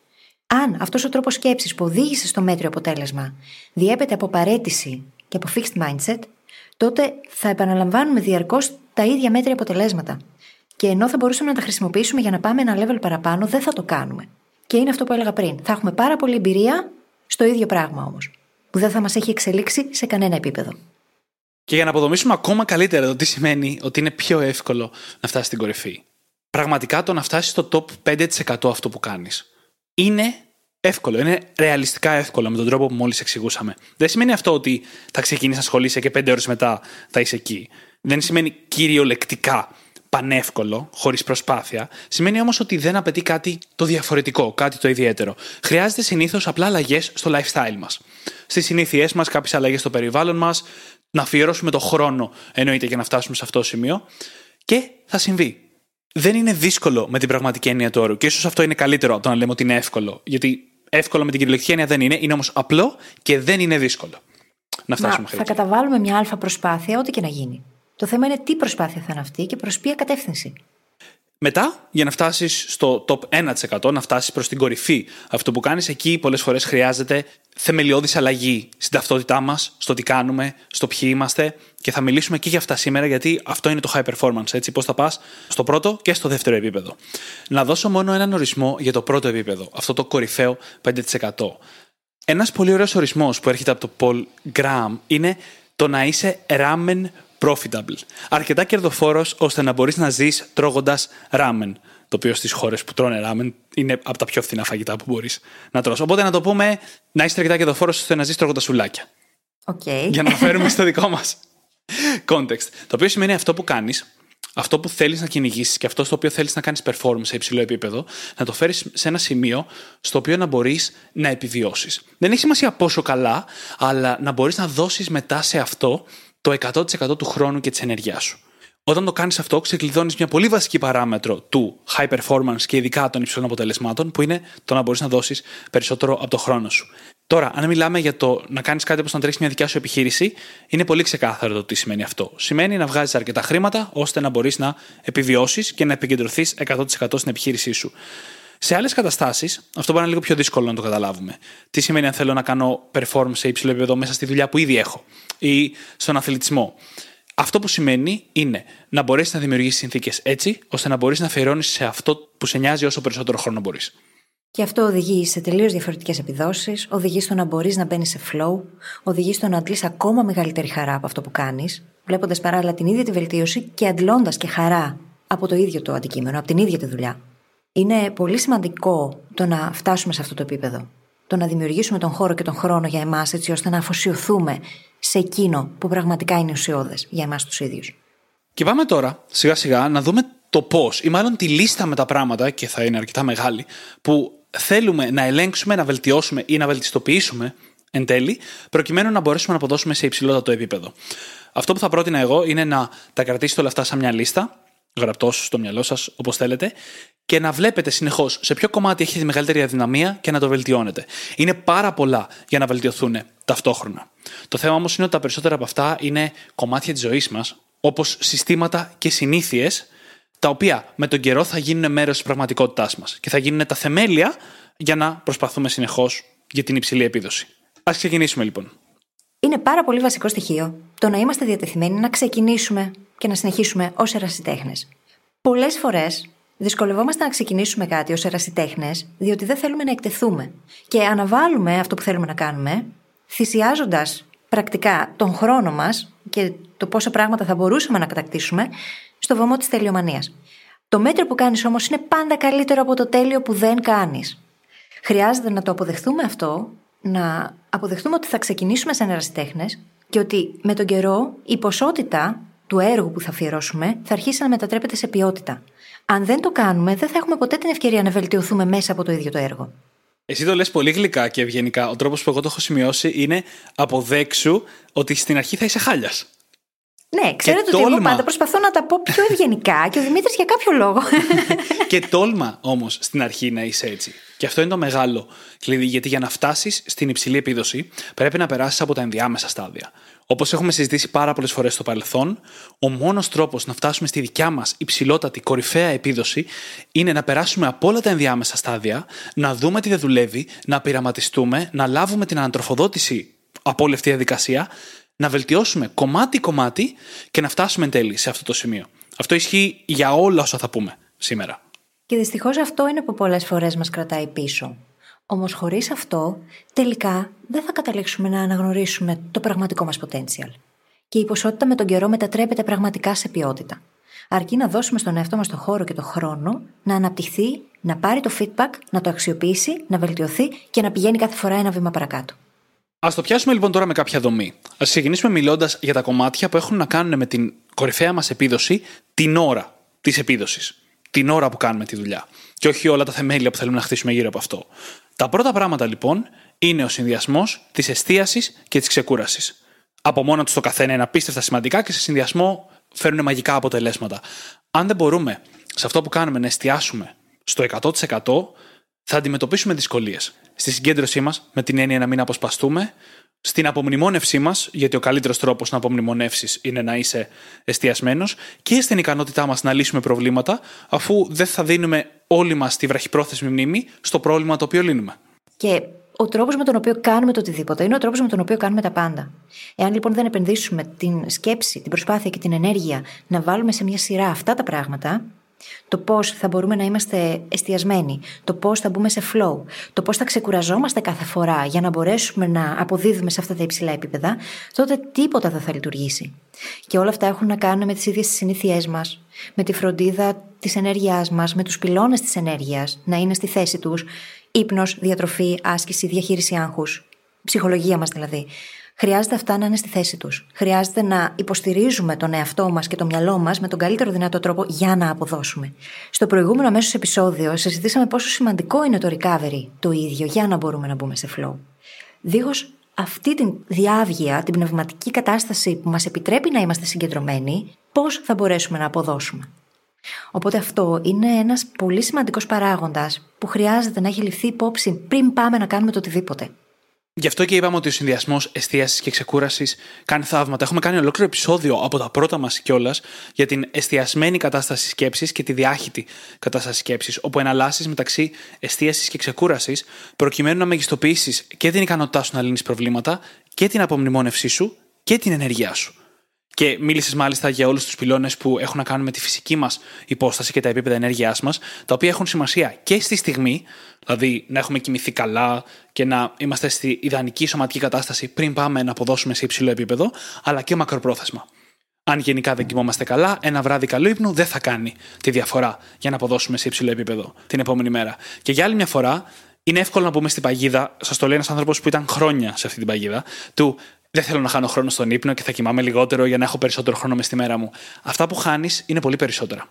Αν αυτός ο τρόπος σκέψης που οδήγησε στο μέτριο αποτέλεσμα διέπεται από παρέτηση και από fixed mindset, τότε θα επαναλαμβάνουμε διαρκώς τα ίδια μέτρια αποτελέσματα. Και ενώ θα μπορούσαμε να τα χρησιμοποιήσουμε για να πάμε ένα level παραπάνω, δεν θα το κάνουμε. Και είναι αυτό που έλεγα πριν. Θα έχουμε πάρα πολλή εμπειρία στο ίδιο πράγμα όμως. Που δεν θα μας έχει εξελίξει σε κανένα επίπεδο. Και για να αποδομήσουμε ακόμα καλύτερα το τι σημαίνει ότι είναι πιο εύκολο να φτάσει στην κορυφή. Πραγματικά το να φτάσει στο top 5% αυτό που κάνεις είναι εύκολο. Είναι ρεαλιστικά εύκολο με τον τρόπο που μόλις εξηγούσαμε. Δεν σημαίνει αυτό ότι θα ξεκινήσεις να ασχολείσαι και 5 ώρες μετά θα είσαι εκεί. Δεν σημαίνει κυριολεκτικά πανεύκολο, χωρίς προσπάθεια, σημαίνει όμως ότι δεν απαιτεί κάτι το διαφορετικό, κάτι το ιδιαίτερο. Χρειάζεται συνήθως απλά αλλαγές στο lifestyle μας. Στις συνήθειές μας, κάποιες αλλαγές στο περιβάλλον μας, να αφιερώσουμε το χρόνο εννοείται για να φτάσουμε σε αυτό το σημείο και θα συμβεί. Δεν είναι δύσκολο με την πραγματική έννοια του όρου και ίσως αυτό είναι καλύτερο από το να λέμε ότι είναι εύκολο. Γιατί εύκολο με την κυριολεκτική έννοια δεν είναι, είναι όμως απλό και δεν είναι δύσκολο. Να φτάσουμε Μα, Θα καταβάλουμε μια αλφα προσπάθεια, ό,τι και να γίνει. Το θέμα είναι τι προσπάθεια θα είναι αυτή και προς ποια κατεύθυνση. Μετά, για να φτάσεις στο top 1%, να φτάσεις προς την κορυφή αυτό που κάνεις, εκεί πολλές φορές χρειάζεται θεμελιώδης αλλαγή στην ταυτότητά μας, στο τι κάνουμε, στο ποιοι είμαστε. Και θα μιλήσουμε και για αυτά σήμερα, γιατί αυτό είναι το high performance. Έτσι, πώς θα πας στο πρώτο και στο δεύτερο επίπεδο. Να δώσω μόνο έναν ορισμό για το πρώτο επίπεδο, αυτό το κορυφαίο 5%. Ένας πολύ ωραίος ορισμός που έρχεται από το Paul Graham είναι το να είσαι ramen profitable. Αρκετά κερδοφόρος ώστε να μπορείς να ζεις τρώγοντας ramen. το οποίο στις χώρες που τρώνε ράμεν είναι από τα πιο φθηνά φαγητά που μπορείς να τρώσει. Οπότε να το πούμε να είσαι αρκετά κερδοφόρος ώστε να ζεις τρώγοντας σουλάκια. Okay. Για να φέρουμε στο δικό μας context. Το οποίο σημαίνει αυτό που κάνεις, αυτό που θέλεις να κυνηγήσεις και αυτό στο οποίο θέλεις να κάνεις performance σε υψηλό επίπεδο, να το φέρεις σε ένα σημείο στο οποίο να μπορείς να επιβιώσεις. Δεν έχει σημασία πόσο καλά, αλλά να μπορείς να δώσεις μετά σε αυτό το 100% του χρόνου και της ενέργειάς σου. Όταν το κάνεις αυτό, ξεκλειδώνεις μια πολύ βασική παράμετρο του high performance και ειδικά των υψηλών αποτελεσμάτων, που είναι το να μπορείς να δώσεις περισσότερο από το χρόνο σου. Τώρα, αν μιλάμε για το να κάνεις κάτι όπως να τρέξεις μια δικιά σου επιχείρηση, είναι πολύ ξεκάθαρο το τι σημαίνει αυτό. Σημαίνει να βγάζεις αρκετά χρήματα ώστε να μπορείς να επιβιώσεις και να επικεντρωθείς 100% στην επιχείρησή σου. Σε άλλες καταστάσεις, αυτό μπορεί να είναι λίγο πιο δύσκολο να το καταλάβουμε. Τι σημαίνει αν θέλω να κάνω performance σε υψηλό επίπεδο μέσα στη δουλειά που ήδη έχω ή στον αθλητισμό. Αυτό που σημαίνει είναι να μπορέσεις να δημιουργήσεις συνθήκες έτσι, ώστε να μπορείς να αφιερώνεις σε αυτό που σε νοιάζει όσο περισσότερο χρόνο μπορείς. Και αυτό οδηγεί σε τελείως διαφορετικές επιδόσεις, οδηγεί στο να μπορείς να μπαίνεις σε flow, οδηγεί στο να αντλείς ακόμα μεγαλύτερη χαρά από αυτό που κάνεις, βλέποντας παράλληλα την ίδια τη βελτίωση και αντλώντας και χαρά από το ίδιο το αντικείμενο, από την ίδια τη δουλειά. Είναι πολύ σημαντικό το να φτάσουμε σε αυτό το επίπεδο. Το να δημιουργήσουμε τον χώρο και τον χρόνο για εμάς, έτσι ώστε να αφοσιωθούμε σε εκείνο που πραγματικά είναι ουσιώδες για εμάς τους ίδιους. Και πάμε τώρα σιγά σιγά να δούμε το πώς, ή μάλλον τη λίστα με τα πράγματα, και θα είναι αρκετά μεγάλη, που θέλουμε να ελέγξουμε, να βελτιώσουμε ή να βελτιστοποιήσουμε εν τέλει, προκειμένου να μπορέσουμε να αποδώσουμε σε υψηλότατο επίπεδο. Αυτό που θα πρότεινα εγώ είναι να τα κρατήσετε όλα αυτά σαν μια λίστα, γραπτός στο μυαλό σας, όπως θέλετε, και να βλέπετε συνεχώς σε ποιο κομμάτι έχει τη μεγαλύτερη αδυναμία και να το βελτιώνετε. Είναι πάρα πολλά για να βελτιωθούν ταυτόχρονα. Το θέμα όμως είναι ότι τα περισσότερα από αυτά είναι κομμάτια της ζωής μας, όπως συστήματα και συνήθειες, τα οποία με τον καιρό θα γίνουν μέρος της πραγματικότητάς μας και θα γίνουν τα θεμέλια για να προσπαθούμε συνεχώς για την υψηλή επίδοση. Α ξεκινήσουμε λοιπόν. Είναι πάρα πολύ βασικό στοιχείο το να είμαστε διατεθειμένοι να ξεκινήσουμε και να συνεχίσουμε ως ερασιτέχνες. Πολλές φορές δυσκολευόμαστε να ξεκινήσουμε κάτι ως ερασιτέχνες, διότι δεν θέλουμε να εκτεθούμε. Και αναβάλουμε αυτό που θέλουμε να κάνουμε, θυσιάζοντας πρακτικά τον χρόνο μας και το πόσα πράγματα θα μπορούσαμε να κατακτήσουμε στο βωμό της τελειομανίας. Το μέτρο που κάνεις όμως είναι πάντα καλύτερο από το τέλειο που δεν κάνεις. Χρειάζεται να το αποδεχθούμε αυτό, να αποδεχτούμε ότι θα ξεκινήσουμε σαν ερασιτέχνες και ότι με τον καιρό η ποσότητα του έργου που θα αφιερώσουμε θα αρχίσει να μετατρέπεται σε ποιότητα. Αν δεν το κάνουμε, δεν θα έχουμε ποτέ την ευκαιρία να βελτιωθούμε μέσα από το ίδιο το έργο. Εσύ το λες πολύ γλυκά και ευγενικά. Ο τρόπος που εγώ το έχω σημειώσει είναι αποδέξου ότι στην αρχή θα είσαι χάλιας. Ναι, ξέρετε ότι εγώ πάντα προσπαθώ να τα πω πιο ευγενικά και ο Δημήτρης για κάποιο λόγο. και τόλμα όμως στην αρχή να είσαι έτσι. Και αυτό είναι το μεγάλο κλειδί, γιατί για να φτάσεις στην υψηλή επίδοση πρέπει να περάσεις από τα ενδιάμεσα στάδια. Όπως έχουμε συζητήσει πάρα πολλές φορές στο παρελθόν, ο μόνος τρόπος να φτάσουμε στη δικιά μας υψηλότατη κορυφαία επίδοση είναι να περάσουμε από όλα τα ενδιάμεσα στάδια, να δούμε τι δεν δουλεύει, να πειραματιστούμε, να λάβουμε την ανατροφοδότηση από όλη αυτή τη διαδικασία να βελτιώσουμε κομμάτι-κομμάτι και να φτάσουμε εν τέλει σε αυτό το σημείο. Αυτό ισχύει για όλα όσα θα πούμε σήμερα. Και δυστυχώς αυτό είναι που πολλές φορές μας κρατάει πίσω. Όμως χωρίς αυτό, τελικά δεν θα καταλήξουμε να αναγνωρίσουμε το πραγματικό μας potential. Και η ποσότητα με τον καιρό μετατρέπεται πραγματικά σε ποιότητα. Αρκεί να δώσουμε στον εαυτό μας το χώρο και το χρόνο να αναπτυχθεί, να πάρει το feedback, να το αξιοποιήσει, να βελτιωθεί και να πηγαίνει κάθε φορά ένα βήμα παρακάτω. Α το πιάσουμε λοιπόν τώρα με κάποια δομή. Α ξεκινήσουμε μιλώντας για τα κομμάτια που έχουν να κάνουν με την κορυφαία μας επίδοση την ώρα της επίδοσης. Την ώρα που κάνουμε τη δουλειά. Και όχι όλα τα θεμέλια που θέλουμε να χτίσουμε γύρω από αυτό. Τα πρώτα πράγματα λοιπόν είναι ο συνδυασμός της εστίασης και της ξεκούρασης. Από μόνα τους το καθένα είναι απίστευτα σημαντικά και σε συνδυασμό φέρνουν μαγικά αποτελέσματα. Αν δεν μπορούμε σε αυτό που κάνουμε να εστιάσουμε στο 100%, θα αντιμετωπίσουμε δυσκολίες. Στη συγκέντρωσή μας, με την έννοια να μην αποσπαστούμε, στην απομνημόνευσή μας, γιατί ο καλύτερος τρόπος να απομνημονεύσεις είναι να είσαι εστιασμένος, και στην ικανότητά μας να λύσουμε προβλήματα, αφού δεν θα δίνουμε όλοι μας τη βραχυπρόθεσμη μνήμη στο πρόβλημα το οποίο λύνουμε. Και ο τρόπος με τον οποίο κάνουμε το οτιδήποτε είναι ο τρόπος με τον οποίο κάνουμε τα πάντα. Εάν λοιπόν δεν επενδύσουμε την σκέψη, την προσπάθεια και την ενέργεια να βάλουμε σε μια σειρά αυτά τα πράγματα, Το πώς θα μπορούμε να είμαστε εστιασμένοι, το πώς θα μπούμε σε flow, το πώς θα ξεκουραζόμαστε κάθε φορά για να μπορέσουμε να αποδίδουμε σε αυτά τα υψηλά επίπεδα, τότε τίποτα δεν θα λειτουργήσει. Και όλα αυτά έχουν να κάνουν με τις ίδιες τις συνήθειές μας, με τη φροντίδα της ενέργειάς μας, με τους πυλώνες της ενέργειας να είναι στη θέση τους, ύπνος, διατροφή, άσκηση, διαχείριση άγχους, ψυχολογία μας δηλαδή. Χρειάζεται αυτά να είναι στη θέση τους. Χρειάζεται να υποστηρίζουμε τον εαυτό μας και το μυαλό μας με τον καλύτερο δυνατό τρόπο για να αποδώσουμε. Στο προηγούμενο αμέσως επεισόδιο συζητήσαμε πόσο σημαντικό είναι το recovery το ίδιο για να μπορούμε να μπούμε σε flow. Δίχως αυτή την διάβγεια, την πνευματική κατάσταση που μας επιτρέπει να είμαστε συγκεντρωμένοι, πώς θα μπορέσουμε να αποδώσουμε; Οπότε αυτό είναι ένας πολύ σημαντικός παράγοντας που χρειάζεται να έχει ληφθεί υπόψη πριν πάμε να κάνουμε το οτιδήποτε. Γι' αυτό και είπαμε ότι ο συνδυασμός εστίασης και ξεκούρασης κάνει θαύματα. Έχουμε κάνει ολόκληρο επεισόδιο από τα πρώτα μας κιόλας για την εστιασμένη κατάσταση σκέψης και τη διάχυτη κατάσταση σκέψης, όπου εναλλάσσεις μεταξύ εστίασης και ξεκούρασης προκειμένου να μεγιστοποιήσεις και την ικανότητά σου να λύνεις προβλήματα και την απομνημόνευσή σου και την ενέργειά σου. Και μίλησες μάλιστα για όλους τους πυλώνες που έχουν να κάνουν με τη φυσική μας υπόσταση και τα επίπεδα ενέργειάς μας, τα οποία έχουν σημασία και στη στιγμή, δηλαδή να έχουμε κοιμηθεί καλά και να είμαστε στη ιδανική σωματική κατάσταση πριν πάμε να αποδώσουμε σε υψηλό επίπεδο, αλλά και μακροπρόθεσμα. Αν γενικά δεν κοιμόμαστε καλά, ένα βράδυ καλού ύπνου δεν θα κάνει τη διαφορά για να αποδώσουμε σε υψηλό επίπεδο την επόμενη μέρα. Και για άλλη μια φορά, είναι εύκολο να μπούμε στην παγίδα. Σας το λέει ένας άνθρωπος που ήταν χρόνια σε αυτή την παγίδα. Του δεν θέλω να χάνω χρόνο στον ύπνο και θα κοιμάμαι λιγότερο για να έχω περισσότερο χρόνο μες στη μέρα μου. Αυτά που χάνεις είναι πολύ περισσότερα.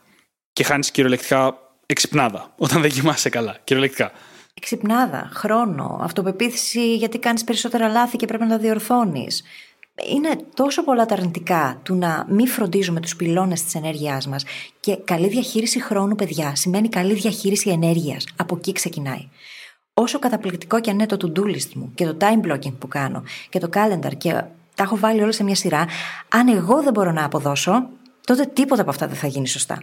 Και χάνεις κυριολεκτικά εξυπνάδα όταν δεν κοιμάσαι καλά. Κυριολεκτικά. Εξυπνάδα, χρόνο, αυτοπεποίθηση γιατί κάνεις περισσότερα λάθη και πρέπει να τα διορθώνεις. Είναι τόσο πολλά τα αρνητικά του να μην φροντίζουμε τους πυλώνες της ενέργειάς μας. Και καλή διαχείριση χρόνου, παιδιά, σημαίνει καλή διαχείριση ενέργειας. Από εκεί ξεκινάει όσο καταπληκτικό και αν είναι το to-do list μου και το time blocking που κάνω και το calendar και τα έχω βάλει όλα σε μια σειρά, αν εγώ δεν μπορώ να αποδώσω, τότε τίποτα από αυτά δεν θα γίνει σωστά.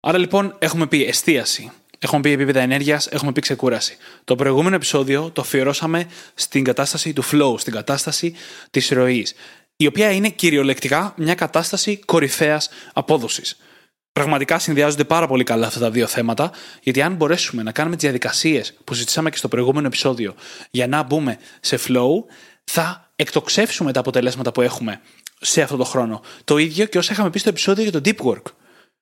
Άρα λοιπόν έχουμε πει εστίαση, έχουμε πει επίπεδα ενέργειας, έχουμε πει ξεκούραση. Το προηγούμενο επεισόδιο το αφιερώσαμε στην κατάσταση του flow, στην κατάσταση της ροής, η οποία είναι κυριολεκτικά μια κατάσταση κορυφαίας απόδοσης πραγματικά συνδυάζονται πάρα πολύ καλά αυτά τα δύο θέματα, γιατί αν μπορέσουμε να κάνουμε τις διαδικασίες που συζητήσαμε και στο προηγούμενο επεισόδιο για να μπούμε σε flow, θα εκτοξεύσουμε τα αποτελέσματα που έχουμε σε αυτό το χρόνο. Το ίδιο και όσα είχαμε πει στο επεισόδιο για το deep work.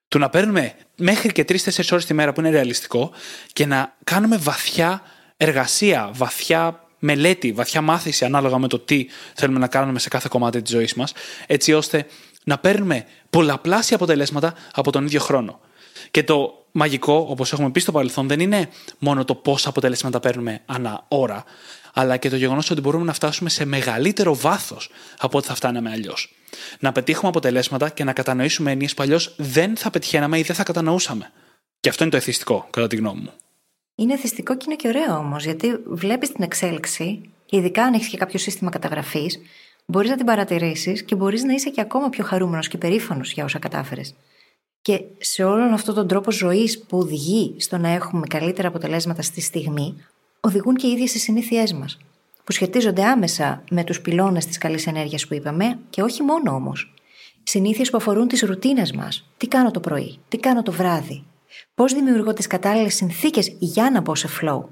Του να παίρνουμε μέχρι και 3-4 ώρες τη μέρα που είναι ρεαλιστικό και να κάνουμε βαθιά εργασία, βαθιά μελέτη, βαθιά μάθηση ανάλογα με το τι θέλουμε να κάνουμε σε κάθε κομμάτι της ζωής μας, έτσι ώστε να παίρνουμε πολλαπλάσια αποτελέσματα από τον ίδιο χρόνο. Και το μαγικό, όπως έχουμε πει στο παρελθόν, δεν είναι μόνο το πόσα αποτελέσματα παίρνουμε ανά ώρα, αλλά και το γεγονός ότι μπορούμε να φτάσουμε σε μεγαλύτερο βάθος από ό,τι θα φτάναμε αλλιώς. Να πετύχουμε αποτελέσματα και να κατανοήσουμε έννοιε που αλλιώς δεν θα πετυχαίναμε ή δεν θα κατανοούσαμε. Και αυτό είναι το εθιστικό, κατά τη γνώμη μου. Είναι εθιστικό και είναι και ωραίο όμως, γιατί βλέπεις την εξέλιξη, ειδικά αν έχεις και κάποιο σύστημα καταγραφής, μπορείς να την παρατηρήσεις και μπορείς να είσαι και ακόμα πιο χαρούμενος και περήφανος για όσα κατάφερες. Και σε όλον αυτόν τον τρόπο ζωής που οδηγεί στο να έχουμε καλύτερα αποτελέσματα στη στιγμή, οδηγούν και οι ίδιες οι συνήθειές μας, που σχετίζονται άμεσα με τους πυλώνες της καλής ενέργειας που είπαμε, και όχι μόνο όμως. Συνήθειες που αφορούν τις ρουτίνες μας. Τι κάνω το πρωί, τι κάνω το βράδυ, πώς δημιουργώ τις κατάλληλες συνθήκες για να μπω σε flow,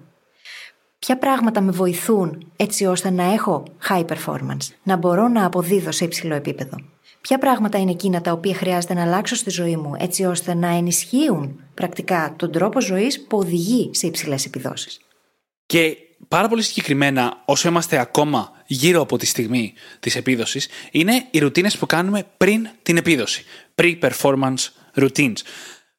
ποια πράγματα με βοηθούν έτσι ώστε να έχω high performance, να μπορώ να αποδίδω σε υψηλό επίπεδο; Ποια πράγματα είναι εκείνα τα οποία χρειάζεται να αλλάξω στη ζωή μου έτσι ώστε να ενισχύουν πρακτικά τον τρόπο ζωής που οδηγεί σε υψηλές επιδόσεις; Και πάρα πολύ συγκεκριμένα όσο είμαστε ακόμα γύρω από τη στιγμή της επίδοσης είναι οι ρουτίνες που κάνουμε πριν την επίδοση. Pre-performance routines.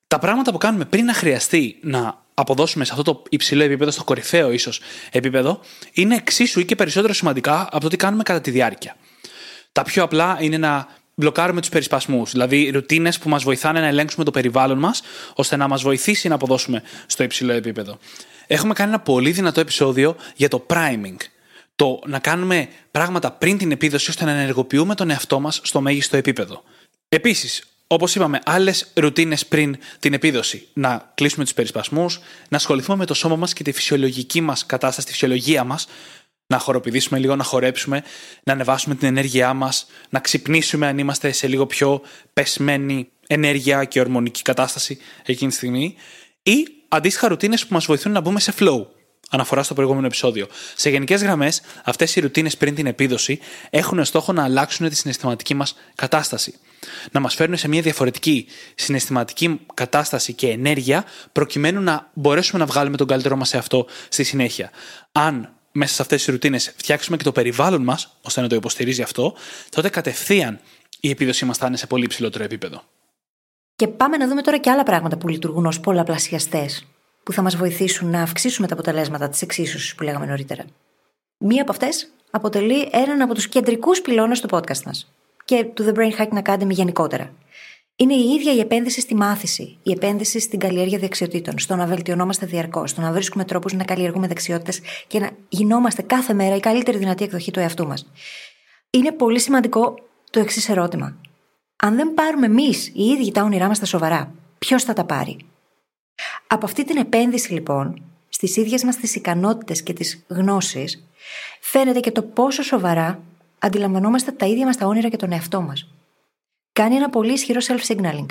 Τα πράγματα που κάνουμε πριν να χρειαστεί να αποδώσουμε σε αυτό το υψηλό επίπεδο, στο κορυφαίο ίσως επίπεδο, είναι εξίσου ή και περισσότερο σημαντικά από το τι κάνουμε κατά τη διάρκεια. Τα πιο απλά είναι να μπλοκάρουμε τους περισπασμούς, δηλαδή ρουτίνες που μας βοηθάνε να ελέγξουμε το περιβάλλον μας, ώστε να μας βοηθήσει να αποδώσουμε στο υψηλό επίπεδο. Έχουμε κάνει ένα πολύ δυνατό επεισόδιο για το priming. Το να κάνουμε πράγματα πριν την επίδοση ώστε να ενεργοποιούμε τον εαυτό μας στο μέγιστο επίπεδο. Επίσης, Όπως είπαμε, άλλες ρουτίνες πριν την επίδοση. Να κλείσουμε τους περισπασμούς, να ασχοληθούμε με το σώμα μας και τη φυσιολογική μας κατάσταση, τη φυσιολογία μας, Να χοροπηδήσουμε λίγο, να χορέψουμε, να ανεβάσουμε την ενέργειά μας, να ξυπνήσουμε αν είμαστε σε λίγο πιο πεσμένη ενέργεια και ορμονική κατάσταση εκείνη τη στιγμή. Ή αντίστοιχα ρουτίνες που μας βοηθούν να μπούμε σε flow. Αναφορά στο προηγούμενο επεισόδιο. Σε γενικές γραμμές, αυτές οι ρουτίνες πριν την επίδοση έχουν στόχο να αλλάξουν τη συναισθηματική μας κατάσταση. Να μας φέρουν σε μια διαφορετική συναισθηματική κατάσταση και ενέργεια, προκειμένου να μπορέσουμε να βγάλουμε τον καλύτερό μας σε αυτό στη συνέχεια. Αν μέσα σε αυτές τις ρουτίνες φτιάξουμε και το περιβάλλον μας, ώστε να το υποστηρίζει αυτό, τότε κατευθείαν η επίδοσή μας θα είναι σε πολύ υψηλότερο επίπεδο. Και πάμε να δούμε τώρα και άλλα πράγματα που λειτουργούν ως πολλαπλασιαστές, που θα μας βοηθήσουν να αυξήσουμε τα αποτελέσματα της εξίσωσης που λέγαμε νωρίτερα. Μία από αυτές αποτελεί έναν από τους κεντρικούς πυλώνες του podcast μας και του The Brain Hacking Academy γενικότερα. Είναι η ίδια η επένδυση στη μάθηση, η επένδυση στην καλλιέργεια δεξιοτήτων, στο να βελτιωνόμαστε διαρκώς, στο να βρίσκουμε τρόπους να καλλιεργούμε δεξιότητες και να γινόμαστε κάθε μέρα η καλύτερη δυνατή εκδοχή του εαυτού μας. Είναι πολύ σημαντικό το εξής ερώτημα. Αν δεν πάρουμε εμείς οι ίδιοι τα όνειρά μας στα σοβαρά, ποιος θα τα πάρει; Από αυτή την επένδυση λοιπόν στις ίδιες μας τις ικανότητες και τις γνώσεις, φαίνεται και το πόσο σοβαρά αντιλαμβανόμαστε τα ίδια μας τα όνειρα και τον εαυτό μας. Κάνει ένα πολύ ισχυρό self-signaling.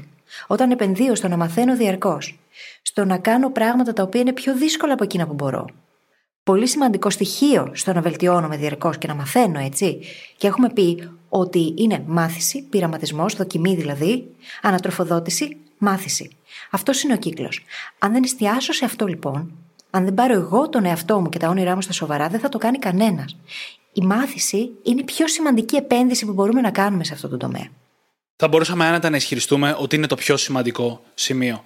Όταν επενδύω στο να μαθαίνω διαρκώς, στο να κάνω πράγματα τα οποία είναι πιο δύσκολα από εκείνα που μπορώ. Πολύ σημαντικό στοιχείο στο να βελτιώνομαι διαρκώς και να μαθαίνω, έτσι. Και έχουμε πει ότι είναι μάθηση, πειραματισμός, δοκιμή δηλαδή, ανατροφοδότηση, μάθηση. Αυτός είναι ο κύκλος. Αν δεν εστιάσω σε αυτό λοιπόν, αν δεν πάρω εγώ τον εαυτό μου και τα όνειρά μου στα σοβαρά, δεν θα το κάνει κανένας. Η μάθηση είναι η πιο σημαντική επένδυση που μπορούμε να κάνουμε σε αυτό το τομέα. Θα μπορούσαμε άνετα να ισχυριστούμε ότι είναι το πιο σημαντικό σημείο.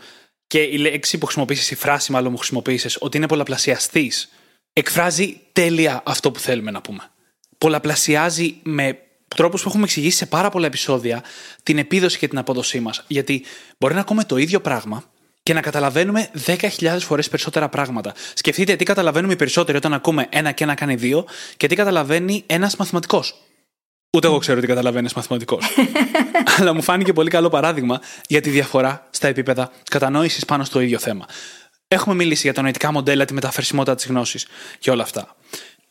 Και η λέξη που χρησιμοποίησες, η φράση μάλλον που χρησιμοποίησες, ότι είναι πολλαπλασιαστής, εκφράζει τέλεια αυτό που θέλουμε να πούμε. Πολλαπλασιάζει με τρόπους που έχουμε εξηγήσει σε πάρα πολλά επεισόδια την επίδοση και την απόδοσή μας. Γιατί μπορεί να ακούμε το ίδιο πράγμα και να καταλαβαίνουμε 10.000 φορές περισσότερα πράγματα. Σκεφτείτε τι καταλαβαίνουμε οι περισσότεροι όταν ακούμε ένα και ένα κάνει δύο και τι καταλαβαίνει ένας μαθηματικός. Ούτε εγώ ξέρω τι καταλαβαίνει μαθηματικός. Αλλά μου φάνηκε πολύ καλό παράδειγμα για τη διαφορά στα επίπεδα κατανόησης πάνω στο ίδιο θέμα. Έχουμε μιλήσει για τα νοητικά μοντέλα, τη μεταφερσιμότητα της γνώσης και όλα αυτά.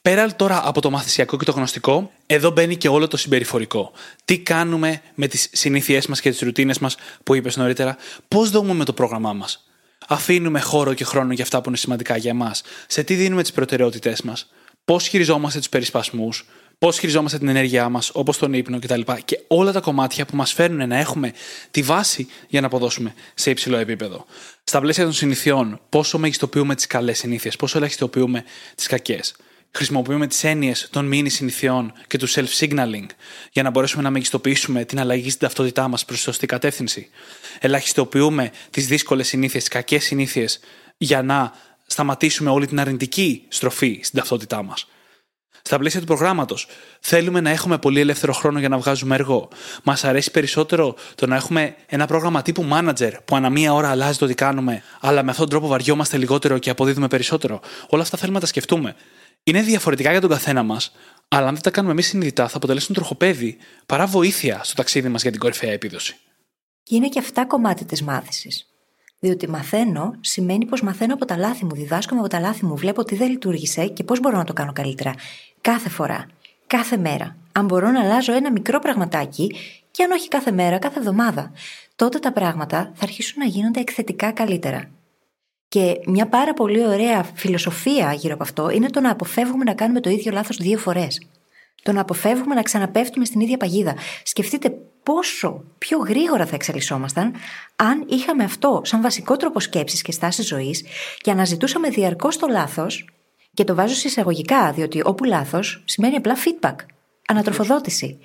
Πέρα τώρα από το μαθησιακό και το γνωστικό, εδώ μπαίνει και όλο το συμπεριφορικό. Τι κάνουμε με τις συνήθειές μας και τις ρουτίνες μας που είπες νωρίτερα, πώς δομούμε το πρόγραμμά μας; Αφήνουμε χώρο και χρόνο για αυτά που είναι σημαντικά για εμάς, σε τι δίνουμε τις προτεραιότητές μας, πώς χειριζόμαστε τους περισπασμούς, πώς χειριζόμαστε την ενέργειά μας, όπως τον ύπνο κτλ. Και όλα τα κομμάτια που μας φέρνουν να έχουμε τη βάση για να αποδώσουμε σε υψηλό επίπεδο. Στα πλαίσια των συνηθιών, πόσο μεγιστοποιούμε τις καλές συνήθειες, πόσο ελαχιστοποιούμε τις κακές. Χρησιμοποιούμε τις έννοιες των μήνυ συνηθιών και του self-signaling για να μπορέσουμε να μεγιστοποιήσουμε την αλλαγή στην ταυτότητά μας προς σωστή κατεύθυνση. Ελαχιστοποιούμε τις δύσκολες συνήθειες, τις κακές συνήθειες για να σταματήσουμε όλη την αρνητική στροφή στην ταυτότητά μας στα πλαίσια του προγράμματος. Θέλουμε να έχουμε πολύ ελεύθερο χρόνο για να βγάζουμε έργο. Μας αρέσει περισσότερο το να έχουμε ένα πρόγραμμα τύπου manager που ανά μία ώρα αλλάζει το τι κάνουμε, αλλά με αυτόν τον τρόπο βαριόμαστε λιγότερο και αποδίδουμε περισσότερο. Όλα αυτά θέλουμε να τα σκεφτούμε. Είναι διαφορετικά για τον καθένα μας, αλλά αν δεν τα κάνουμε εμείς συνειδητά, θα αποτελέσουν τροχοπέδι παρά βοήθεια στο ταξίδι μας για την κορυφαία επίδοση. Και είναι και αυτά κομμάτι της μάθησης. Διότι μαθαίνω σημαίνει πως μαθαίνω από τα λάθη μου, διδάσκομαι από τα λάθη μου, βλέπω τι δεν λειτουργήσε και πώς μπορώ να το κάνω καλύτερα. Κάθε φορά, κάθε μέρα. Αν μπορώ να αλλάζω ένα μικρό πραγματάκι, και αν όχι κάθε μέρα, κάθε εβδομάδα, τότε τα πράγματα θα αρχίσουν να γίνονται εκθετικά καλύτερα. Και μια πάρα πολύ ωραία φιλοσοφία γύρω από αυτό είναι το να αποφεύγουμε να κάνουμε το ίδιο λάθος δύο φορές. Το να αποφεύγουμε να ξαναπέφτουμε στην ίδια παγίδα. Σκεφτείτε πόσο πιο γρήγορα θα εξελισσόμασταν αν είχαμε αυτό σαν βασικό τρόπο σκέψης και στάσης ζωής και αναζητούσαμε διαρκώς το λάθος. Και το βάζω σε εισαγωγικά, διότι όπου λάθος σημαίνει απλά feedback, ανατροφοδότηση.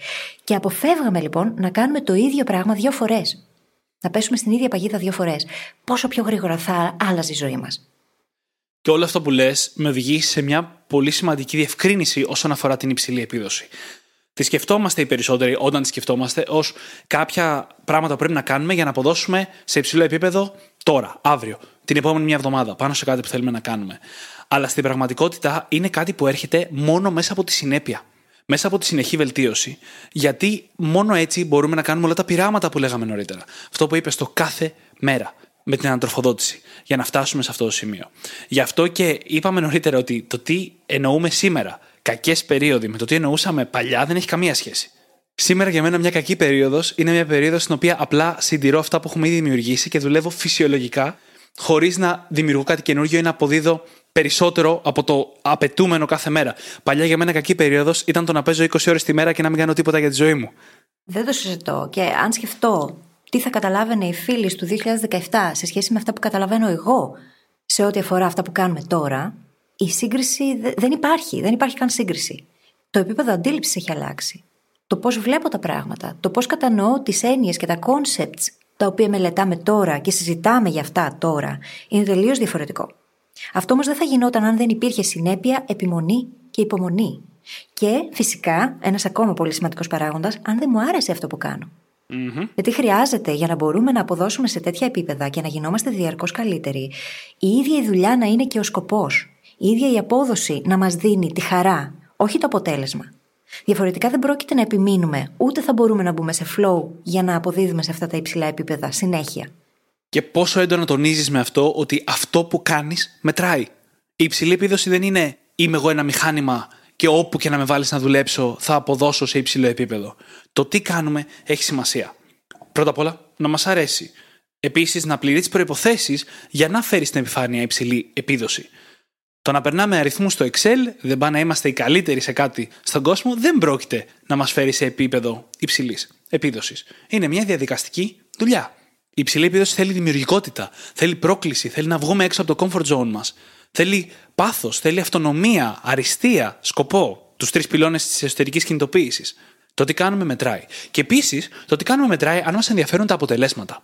Και αποφεύγαμε λοιπόν να κάνουμε το ίδιο πράγμα δύο φορές. Να πέσουμε στην ίδια παγίδα δύο φορές. Πόσο πιο γρήγορα θα άλλαζε η ζωή μας. Και όλο αυτό που λες με οδηγεί σε μια πολύ σημαντική διευκρίνηση όσον αφορά την υψηλή επίδοση. Τη σκεφτόμαστε οι περισσότεροι όταν τη σκεφτόμαστε ως κάποια πράγματα που πρέπει να κάνουμε για να αποδώσουμε σε υψηλό επίπεδο τώρα, αύριο, την επόμενη μια εβδομάδα, πάνω σε κάτι που θέλουμε να κάνουμε. Αλλά στην πραγματικότητα είναι κάτι που έρχεται μόνο μέσα από τη συνέπεια. Μέσα από τη συνεχή βελτίωση. Γιατί μόνο έτσι μπορούμε να κάνουμε όλα τα πειράματα που λέγαμε νωρίτερα. Αυτό που είπες στο κάθε μέρα με την ανατροφοδότηση για να φτάσουμε σε αυτό το σημείο. Γι' αυτό και είπαμε νωρίτερα ότι το τι εννοούμε σήμερα κακές περίοδοι με το τι εννοούσαμε παλιά δεν έχει καμία σχέση. Σήμερα για μένα μια κακή περίοδος είναι μια περίοδος στην οποία απλά συντηρώ αυτά που έχουμε ήδη δημιουργήσει και δουλεύω φυσιολογικά, χωρίς να δημιουργώ κάτι καινούργιο ή να αποδίδω περισσότερο από το απαιτούμενο κάθε μέρα. Παλιά για μένα κακή περίοδος ήταν το να παίζω 20 ώρες τη μέρα και να μην κάνω τίποτα για τη ζωή μου. Δεν το συζητώ. Και αν σκεφτώ τι θα καταλάβαινε οι φίλοι του 2017 σε σχέση με αυτά που καταλαβαίνω εγώ σε ό,τι αφορά αυτά που κάνουμε τώρα, η σύγκριση δεν υπάρχει. Δεν υπάρχει καν σύγκριση. Το επίπεδο αντίληψης έχει αλλάξει. Το πώς βλέπω τα πράγματα, το πώς κατανοώ τις έννοιες και τα concepts τα οποία μελετάμε τώρα και συζητάμε για αυτά τώρα, είναι τελείως διαφορετικό. Αυτό όμως δεν θα γινόταν αν δεν υπήρχε συνέπεια, επιμονή και υπομονή. Και φυσικά, ένας ακόμα πολύ σημαντικός παράγοντας, αν δεν μου άρεσε αυτό που κάνω. Mm-hmm. Γιατί χρειάζεται για να μπορούμε να αποδώσουμε σε τέτοια επίπεδα και να γινόμαστε διαρκώς καλύτεροι, η ίδια η δουλειά να είναι και ο σκοπός. Η ίδια η απόδοση να μας δίνει τη χαρά, όχι το αποτέλεσμα. Διαφορετικά δεν πρόκειται να επιμείνουμε, ούτε θα μπορούμε να μπούμε σε flow για να αποδίδουμε σε αυτά τα υψηλά επίπεδα συνέχεια. Και πόσο έντονα τονίζεις με αυτό ότι αυτό που κάνεις μετράει. Η υψηλή επίδοση δεν είναι είμαι εγώ ένα μηχάνημα και όπου και να με βάλεις να δουλέψω θα αποδώσω σε υψηλό επίπεδο. Το τι κάνουμε έχει σημασία. Πρώτα απ' όλα, να μας αρέσει. Επίσης, να πληρείς τις προποθέσει για να φέρεις στην επιφάνεια υψηλή επίδοση. Το να περνάμε αριθμούς στο Excel, δεν πάει να είμαστε οι καλύτεροι σε κάτι στον κόσμο, δεν πρόκειται να μας φέρει σε επίπεδο υψηλής επίδοσης. Είναι μια διαδικαστική δουλειά. Η υψηλή επίδοση θέλει δημιουργικότητα, θέλει πρόκληση, θέλει να βγούμε έξω από το comfort zone μας. Θέλει πάθος, θέλει αυτονομία, αριστεία, σκοπό. Τους τρεις πυλώνες της εσωτερικής κινητοποίησης. Το τι κάνουμε μετράει. Και επίσης, το τι κάνουμε μετράει αν μας ενδιαφέρουν τα αποτελέσματα.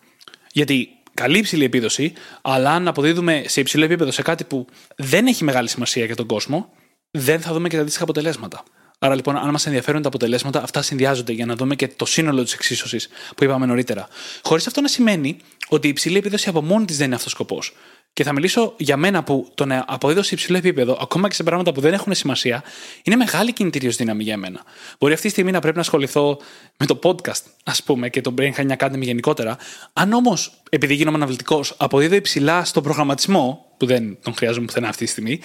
Γιατί καλή υψηλή επίδοση, αλλά αν αποδίδουμε σε υψηλό επίπεδο σε κάτι που δεν έχει μεγάλη σημασία για τον κόσμο, δεν θα δούμε και τα αντίστοιχα αποτελέσματα. Άρα λοιπόν, αν μας ενδιαφέρουν τα αποτελέσματα, αυτά συνδυάζονται για να δούμε και το σύνολο της εξίσωσης που είπαμε νωρίτερα. Χωρίς αυτό να σημαίνει ότι η υψηλή επίδοση από μόνη της δεν είναι αυτός ο σκοπός. Και θα μιλήσω για μένα που το να αποδίδω σε υψηλό επίπεδο, ακόμα και σε πράγματα που δεν έχουν σημασία, είναι μεγάλη κινητήριος δύναμη για μένα. Μπορεί αυτή τη στιγμή να πρέπει να ασχοληθώ με το podcast, ας πούμε, και το Brain Hacking Academy γενικότερα. Αν όμως, επειδή γίνομαι αναβλητικό, αποδίδω υψηλά στον προγραμματισμό, που δεν τον χρειάζομαι πουθενά αυτή τη στιγμή,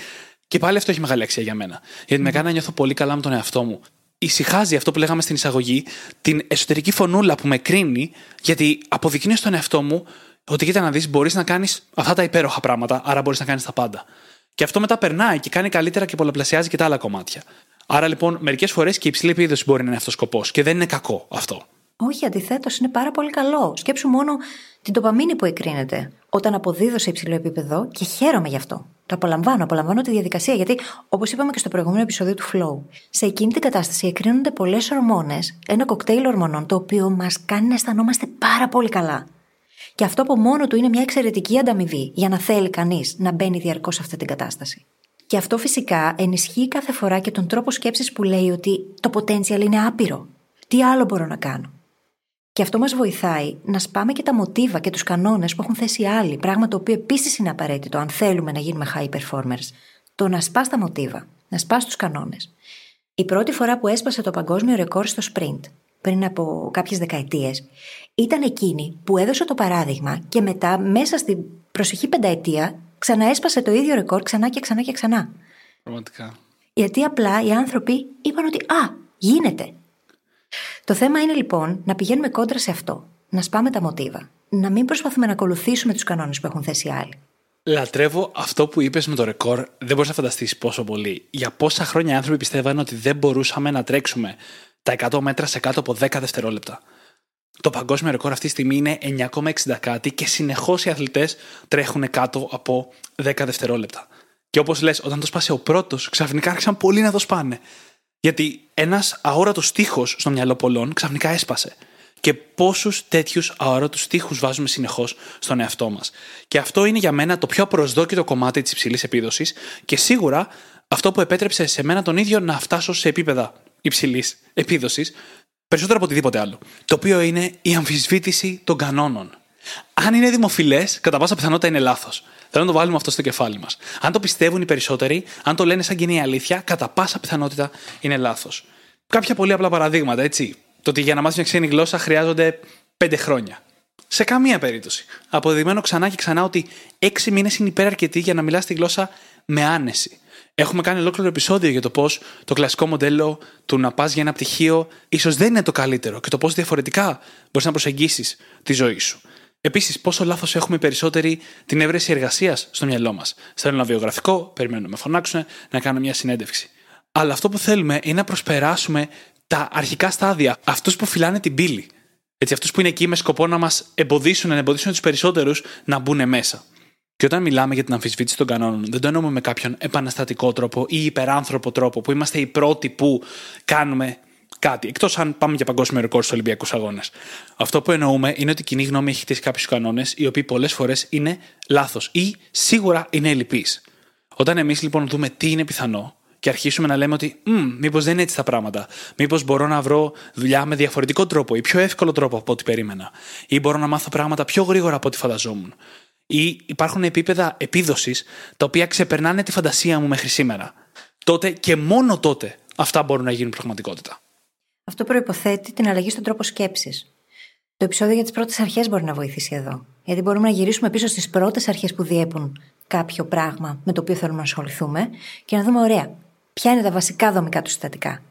και πάλι αυτό έχει μεγάλη αξία για μένα. Γιατί με κάνει να νιώθω πολύ καλά με τον εαυτό μου. Ησυχάζει αυτό που λέγαμε στην εισαγωγή, την εσωτερική φωνούλα που με κρίνει, γιατί αποδεικνύει στον εαυτό μου ότι κοίτα να δεις, μπορείς να κάνεις αυτά τα υπέροχα πράγματα, άρα μπορείς να κάνεις τα πάντα. Και αυτό μετά περνάει και κάνει καλύτερα και πολλαπλασιάζει και τα άλλα κομμάτια. Άρα λοιπόν, μερικές φορές και η υψηλή επίδοση μπορεί να είναι αυτός ο σκοπός και δεν είναι κακό αυτό. Όχι, αντιθέτως, είναι πάρα πολύ καλό. Σκέψου μόνο την τοπαμίνη που εκρίνεται όταν αποδίδω σε υψηλό επίπεδο και χαίρομαι γι' αυτό. Το απολαμβάνω, απολαμβάνω τη διαδικασία. Γιατί, όπως είπαμε και στο προηγούμενο επεισόδιο του Flow, σε εκείνη την κατάσταση εκρίνονται πολλές ορμόνες, ένα κοκτέιλ ορμονών, το οποίο μας κάνει να αισθανόμαστε πάρα πολύ καλά. Και αυτό από μόνο του είναι μια εξαιρετική ανταμοιβή για να θέλει κανείς να μπαίνει διαρκώς σε αυτή την κατάσταση. Και αυτό φυσικά ενισχύει κάθε φορά και τον τρόπο σκέψης που λέει ότι το potential είναι άπειρο. Τι άλλο μπορώ να κάνω; Και αυτό μας βοηθάει να σπάμε και τα μοτίβα και τους κανόνες που έχουν θέσει άλλοι, πράγμα το οποίο επίσης είναι απαραίτητο αν θέλουμε να γίνουμε high performers. Το να σπάς τα μοτίβα, να σπάς τους κανόνες. Η πρώτη φορά που έσπασε το παγκόσμιο ρεκόρ στο sprint, πριν από κάποιες δεκαετίες, ήταν εκείνη που έδωσε το παράδειγμα και μετά, μέσα στην προσεχή πενταετία, ξαναέσπασε το ίδιο ρεκόρ ξανά και ξανά και ξανά. Πραγματικά. Γιατί απλά οι άνθρωποι είπαν ότι Α, γίνεται. Το θέμα είναι λοιπόν να πηγαίνουμε κόντρα σε αυτό. Να σπάμε τα μοτίβα. Να μην προσπαθούμε να ακολουθήσουμε τους κανόνες που έχουν θέσει άλλοι. Λατρεύω αυτό που είπες με το ρεκόρ. Δεν μπορείς να φανταστείς πόσο πολύ. Για πόσα χρόνια οι άνθρωποι πιστεύαν ότι δεν μπορούσαμε να τρέξουμε τα 100 μέτρα σε κάτω από 10 δευτερόλεπτα. Το παγκόσμιο ρεκόρ αυτή τη στιγμή είναι 9,60 κάτι και συνεχώς οι αθλητές τρέχουν κάτω από 10 δευτερόλεπτα. Και όπως λες, όταν το σπάσε ο πρώτος, ξαφνικά άρχισαν πολλοί να το σπάνε. Γιατί ένας αόρατος τείχο στο μυαλό πολλών ξαφνικά έσπασε. Και πόσους τέτοιους αόρατους τείχου βάζουμε συνεχώς στον εαυτό μας. Και αυτό είναι για μένα το πιο προσδόκητο κομμάτι της υψηλής επίδοσης και σίγουρα αυτό που επέτρεψε σε μένα τον ίδιο να φτάσω σε επίπεδα υψηλής επίδοσης περισσότερο από οτιδήποτε άλλο. Το οποίο είναι η αμφισβήτηση των κανόνων. Αν είναι δημοφιλές, κατά πάσα πιθανότητα είναι λάθος. Θέλω να το βάλουμε αυτό στο κεφάλι μας. Αν το πιστεύουν οι περισσότεροι, αν το λένε σαν κοινή αλήθεια, κατά πάσα πιθανότητα είναι λάθος. Κάποια πολύ απλά παραδείγματα, έτσι. Το ότι για να μάθεις μια ξένη γλώσσα χρειάζονται πέντε χρόνια. Σε καμία περίπτωση. Αποδεδειγμένο ξανά και ξανά ότι έξι μήνες είναι υπεραρκετοί για να μιλάς τη γλώσσα με άνεση. Έχουμε κάνει ολόκληρο επεισόδιο για το πώς το κλασικό μοντέλο του να πας για ένα πτυχίο ίσως δεν είναι το καλύτερο και το πώς διαφορετικά μπορείς να προσεγγίσεις τη ζωή σου. Επίσης, πόσο λάθος έχουμε περισσότεροι την έβρεση εργασίας στο μυαλό μας. Στέλνω ένα βιογραφικό, περιμένω να με φωνάξουν, να κάνω μια συνέντευξη. Αλλά αυτό που θέλουμε είναι να προσπεράσουμε τα αρχικά στάδια, αυτούς που φυλάνε την πύλη. Έτσι, αυτούς που είναι εκεί με σκοπό να μας εμποδίσουν, να εμποδίσουν τους περισσότερους να μπουν μέσα. Και όταν μιλάμε για την αμφισβήτηση των κανόνων, δεν το εννοούμε με κάποιον επαναστατικό τρόπο ή υπεράνθρωπο τρόπο που είμαστε οι πρώτοι που κάνουμε κάτι. Εκτός αν πάμε για παγκόσμιο ρεκόρ στους Ολυμπιακούς Αγώνες. Αυτό που εννοούμε είναι ότι η κοινή γνώμη έχει χτίσει κάποιους κανόνες οι οποίοι πολλές φορές είναι λάθος ή σίγουρα είναι ελλειπείς. Όταν εμείς λοιπόν δούμε τι είναι πιθανό και αρχίσουμε να λέμε ότι μήπως δεν είναι έτσι τα πράγματα. Μήπως μπορώ να βρω δουλειά με διαφορετικό τρόπο ή πιο εύκολο τρόπο από ό,τι περίμενα. Ή μπορώ να μάθω πράγματα πιο γρήγορα από ό,τι φανταζόμουν. Ή υπάρχουν επίπεδα επίδοσης τα οποία ξεπερνάνε τη φαντασία μου μέχρι σήμερα. Τότε και μόνο τότε αυτά μπορούν να γίνουν πραγματικότητα. Αυτό προποθέτει την αλλαγή στον τρόπο σκέψης. Το επεισόδιο για τις πρώτες αρχές μπορεί να βοηθήσει εδώ. Γιατί μπορούμε να γυρίσουμε πίσω στις πρώτες αρχές που διέπουν κάποιο πράγμα με το οποίο θέλουμε να ασχοληθούμε και να δούμε, ωραία, ποια είναι τα βασικά δομικά του συστατικά.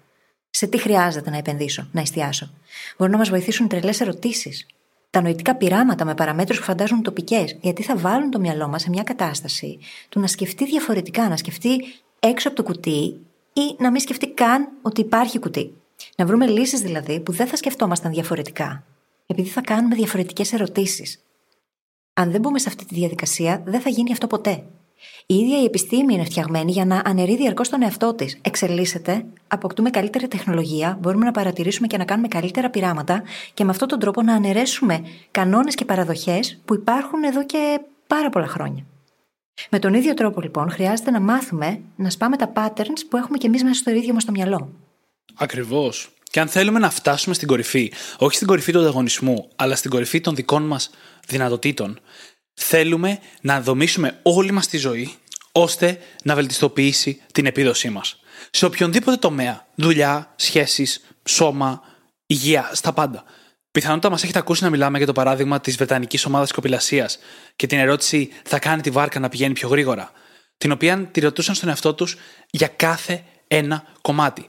Σε τι χρειάζεται να επενδύσω, να εστιάσω. Μπορούν να μας βοηθήσουν τρελές ερωτήσεις. Τα νοητικά πειράματα με παραμέτρους που φαντάζουν τοπικές, γιατί θα βάλουν το μυαλό μας σε μια κατάσταση του να σκεφτεί διαφορετικά, να σκεφτεί έξω από το κουτί ή να μην σκεφτεί καν ότι υπάρχει κουτί. Να βρούμε λύσεις δηλαδή που δεν θα σκεφτόμασταν διαφορετικά, επειδή θα κάνουμε διαφορετικές ερωτήσεις. Αν δεν μπούμε σε αυτή τη διαδικασία, δεν θα γίνει αυτό ποτέ. Η ίδια η επιστήμη είναι φτιαγμένη για να αναιρεί διαρκώς τον εαυτό της. Εξελίσσεται, αποκτούμε καλύτερη τεχνολογία, μπορούμε να παρατηρήσουμε και να κάνουμε καλύτερα πειράματα και με αυτόν τον τρόπο να αναιρέσουμε κανόνες και παραδοχές που υπάρχουν εδώ και πάρα πολλά χρόνια. Με τον ίδιο τρόπο λοιπόν χρειάζεται να μάθουμε να σπάμε τα patterns που έχουμε κι εμείς μέσα στο ίδιο μας το μυαλό. Ακριβώς. Και αν θέλουμε να φτάσουμε στην κορυφή, όχι στην κορυφή του ανταγωνισμού, αλλά στην κορυφή των δικών μας δυνατοτήτων, θέλουμε να δομήσουμε όλη μας τη ζωή ώστε να βελτιστοποιήσει την επίδοσή μας. Σε οποιονδήποτε τομέα, δουλειά, σχέσεις, σώμα, υγεία, στα πάντα. Πιθανότατα μας έχετε ακούσει να μιλάμε για το παράδειγμα της Βρετανικής ομάδας κοπηλασίας και την ερώτηση θα κάνει τη βάρκα να πηγαίνει πιο γρήγορα. Την οποία τη ρωτούσαν στον εαυτό τους για κάθε ένα κομμάτι.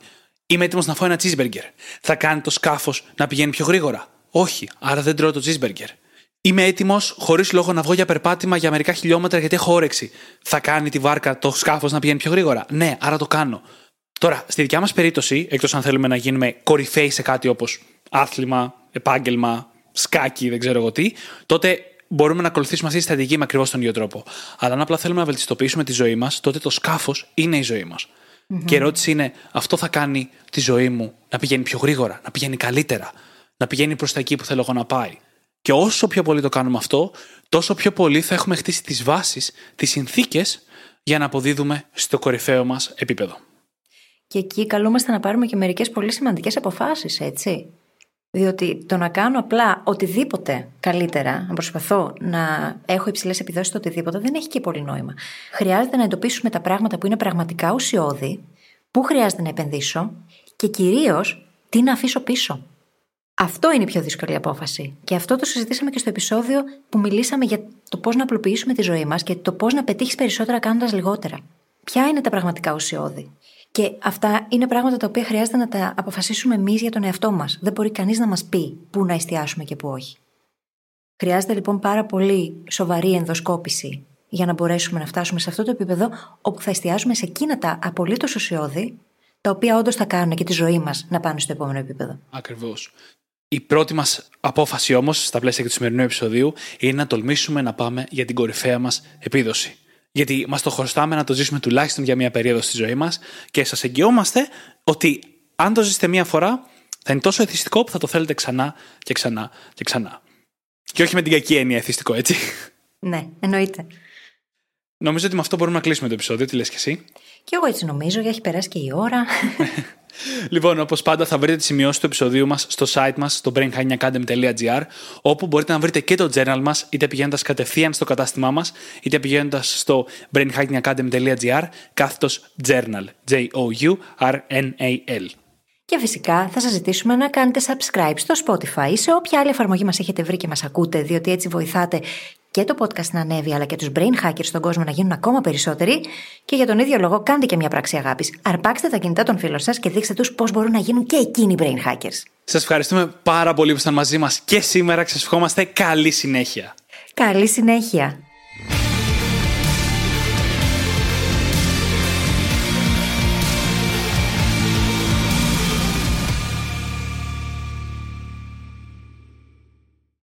Είμαι έτοιμος να φάω ένα cheeseburger. Θα κάνει το σκάφος να πηγαίνει πιο γρήγορα. Όχι, άρα δεν τρώω το cheeseburger. Είμαι έτοιμος, χωρίς λόγο, να βγω για περπάτημα για μερικά χιλιόμετρα γιατί έχω όρεξη. Θα κάνει τη βάρκα το σκάφος να πηγαίνει πιο γρήγορα. Ναι, άρα το κάνω. Τώρα, στη δικιά μας περίπτωση, εκτός αν θέλουμε να γίνουμε κορυφαίοι σε κάτι όπως άθλημα, επάγγελμα, σκάκι, δεν ξέρω εγώ τι, τότε μπορούμε να ακολουθήσουμε αυτή τη στρατηγική με ακριβώς τον ίδιο τρόπο. Αλλά αν απλά θέλουμε να βελτιστοποιήσουμε τη ζωή μας, τότε το σκάφος είναι η ζωή μας. Mm-hmm. Και η ερώτηση είναι, αυτό θα κάνει τη ζωή μου να πηγαίνει πιο γρήγορα, να πηγαίνει καλύτερα, να πηγαίνει προς τα εκεί που θέλω εγώ να πάει. Και όσο πιο πολύ το κάνουμε αυτό, τόσο πιο πολύ θα έχουμε χτίσει τις βάσεις, τις συνθήκες για να αποδίδουμε στο κορυφαίο μας επίπεδο. Και εκεί καλούμαστε να πάρουμε και μερικές πολύ σημαντικές αποφάσεις, έτσι. Διότι το να κάνω απλά οτιδήποτε καλύτερα, να προσπαθώ να έχω υψηλές επιδόσεις στο οτιδήποτε, δεν έχει και πολύ νόημα. Χρειάζεται να εντοπίσουμε τα πράγματα που είναι πραγματικά ουσιώδη, πού χρειάζεται να επενδύσω και κυρίως τι να αφήσω πίσω. Αυτό είναι η πιο δύσκολη απόφαση. Και αυτό το συζητήσαμε και στο επεισόδιο που μιλήσαμε για το πώς να απλοποιήσουμε τη ζωή μας και το πώς να πετύχεις περισσότερα κάνοντας λιγότερα. Ποια είναι τα πραγματικά ουσιώδη; Και αυτά είναι πράγματα τα οποία χρειάζεται να τα αποφασίσουμε εμείς για τον εαυτό μας. Δεν μπορεί κανείς να μας πει πού να εστιάσουμε και πού όχι. Χρειάζεται λοιπόν πάρα πολύ σοβαρή ενδοσκόπηση για να μπορέσουμε να φτάσουμε σε αυτό το επίπεδο όπου θα εστιάσουμε σε εκείνα τα απολύτως ουσιώδη, τα οποία όντως θα κάνουν και τη ζωή μας να πάνε στο επόμενο επίπεδο. Ακριβώς. Η πρώτη μας απόφαση όμως, στα πλαίσια και του σημερινού επεισοδίου, είναι να τολμήσουμε να πάμε για την κορυφαία μας επίδοση. Γιατί μας το χρωστάμε να το ζήσουμε τουλάχιστον για μία περίοδο στη ζωή μας και σας εγγυόμαστε ότι αν το ζήσετε μία φορά, θα είναι τόσο εθιστικό που θα το θέλετε ξανά και ξανά και ξανά. Και όχι με την κακή έννοια εθιστικό, έτσι. Ναι, εννοείται. Νομίζω ότι με αυτό μπορούμε να κλείσουμε το επεισόδιο. Τι λες και εσύ; Και εγώ έτσι νομίζω, γιατί έχει περάσει και η ώρα. Λοιπόν, όπως πάντα, θα βρείτε τις σημειώσεις του επεισοδίου μας στο site μας, στο brainhackingacademy.gr, όπου μπορείτε να βρείτε και το journal μας, είτε πηγαίνοντας κατευθείαν στο κατάστημά μας, είτε πηγαίνοντας στο brainhackingacademy.gr, κάθετος journal. J-O-U-R-N-A-L. Και φυσικά θα σας ζητήσουμε να κάνετε subscribe στο Spotify ή σε όποια άλλη εφαρμογή μας έχετε βρει και μας ακούτε, διότι έτσι βοηθάτε και το podcast να ανέβει, αλλά και τους brain hackers στον κόσμο να γίνουν ακόμα περισσότεροι. Και για τον ίδιο λόγο, κάντε και μια πράξη αγάπης. Αρπάξτε τα κινητά των φίλων σας και δείξτε τους πώς μπορούν να γίνουν και εκείνοι brain hackers. Σας ευχαριστούμε πάρα πολύ που ήσασταν μαζί μας και σήμερα. Σας ευχόμαστε καλή συνέχεια. Καλή συνέχεια.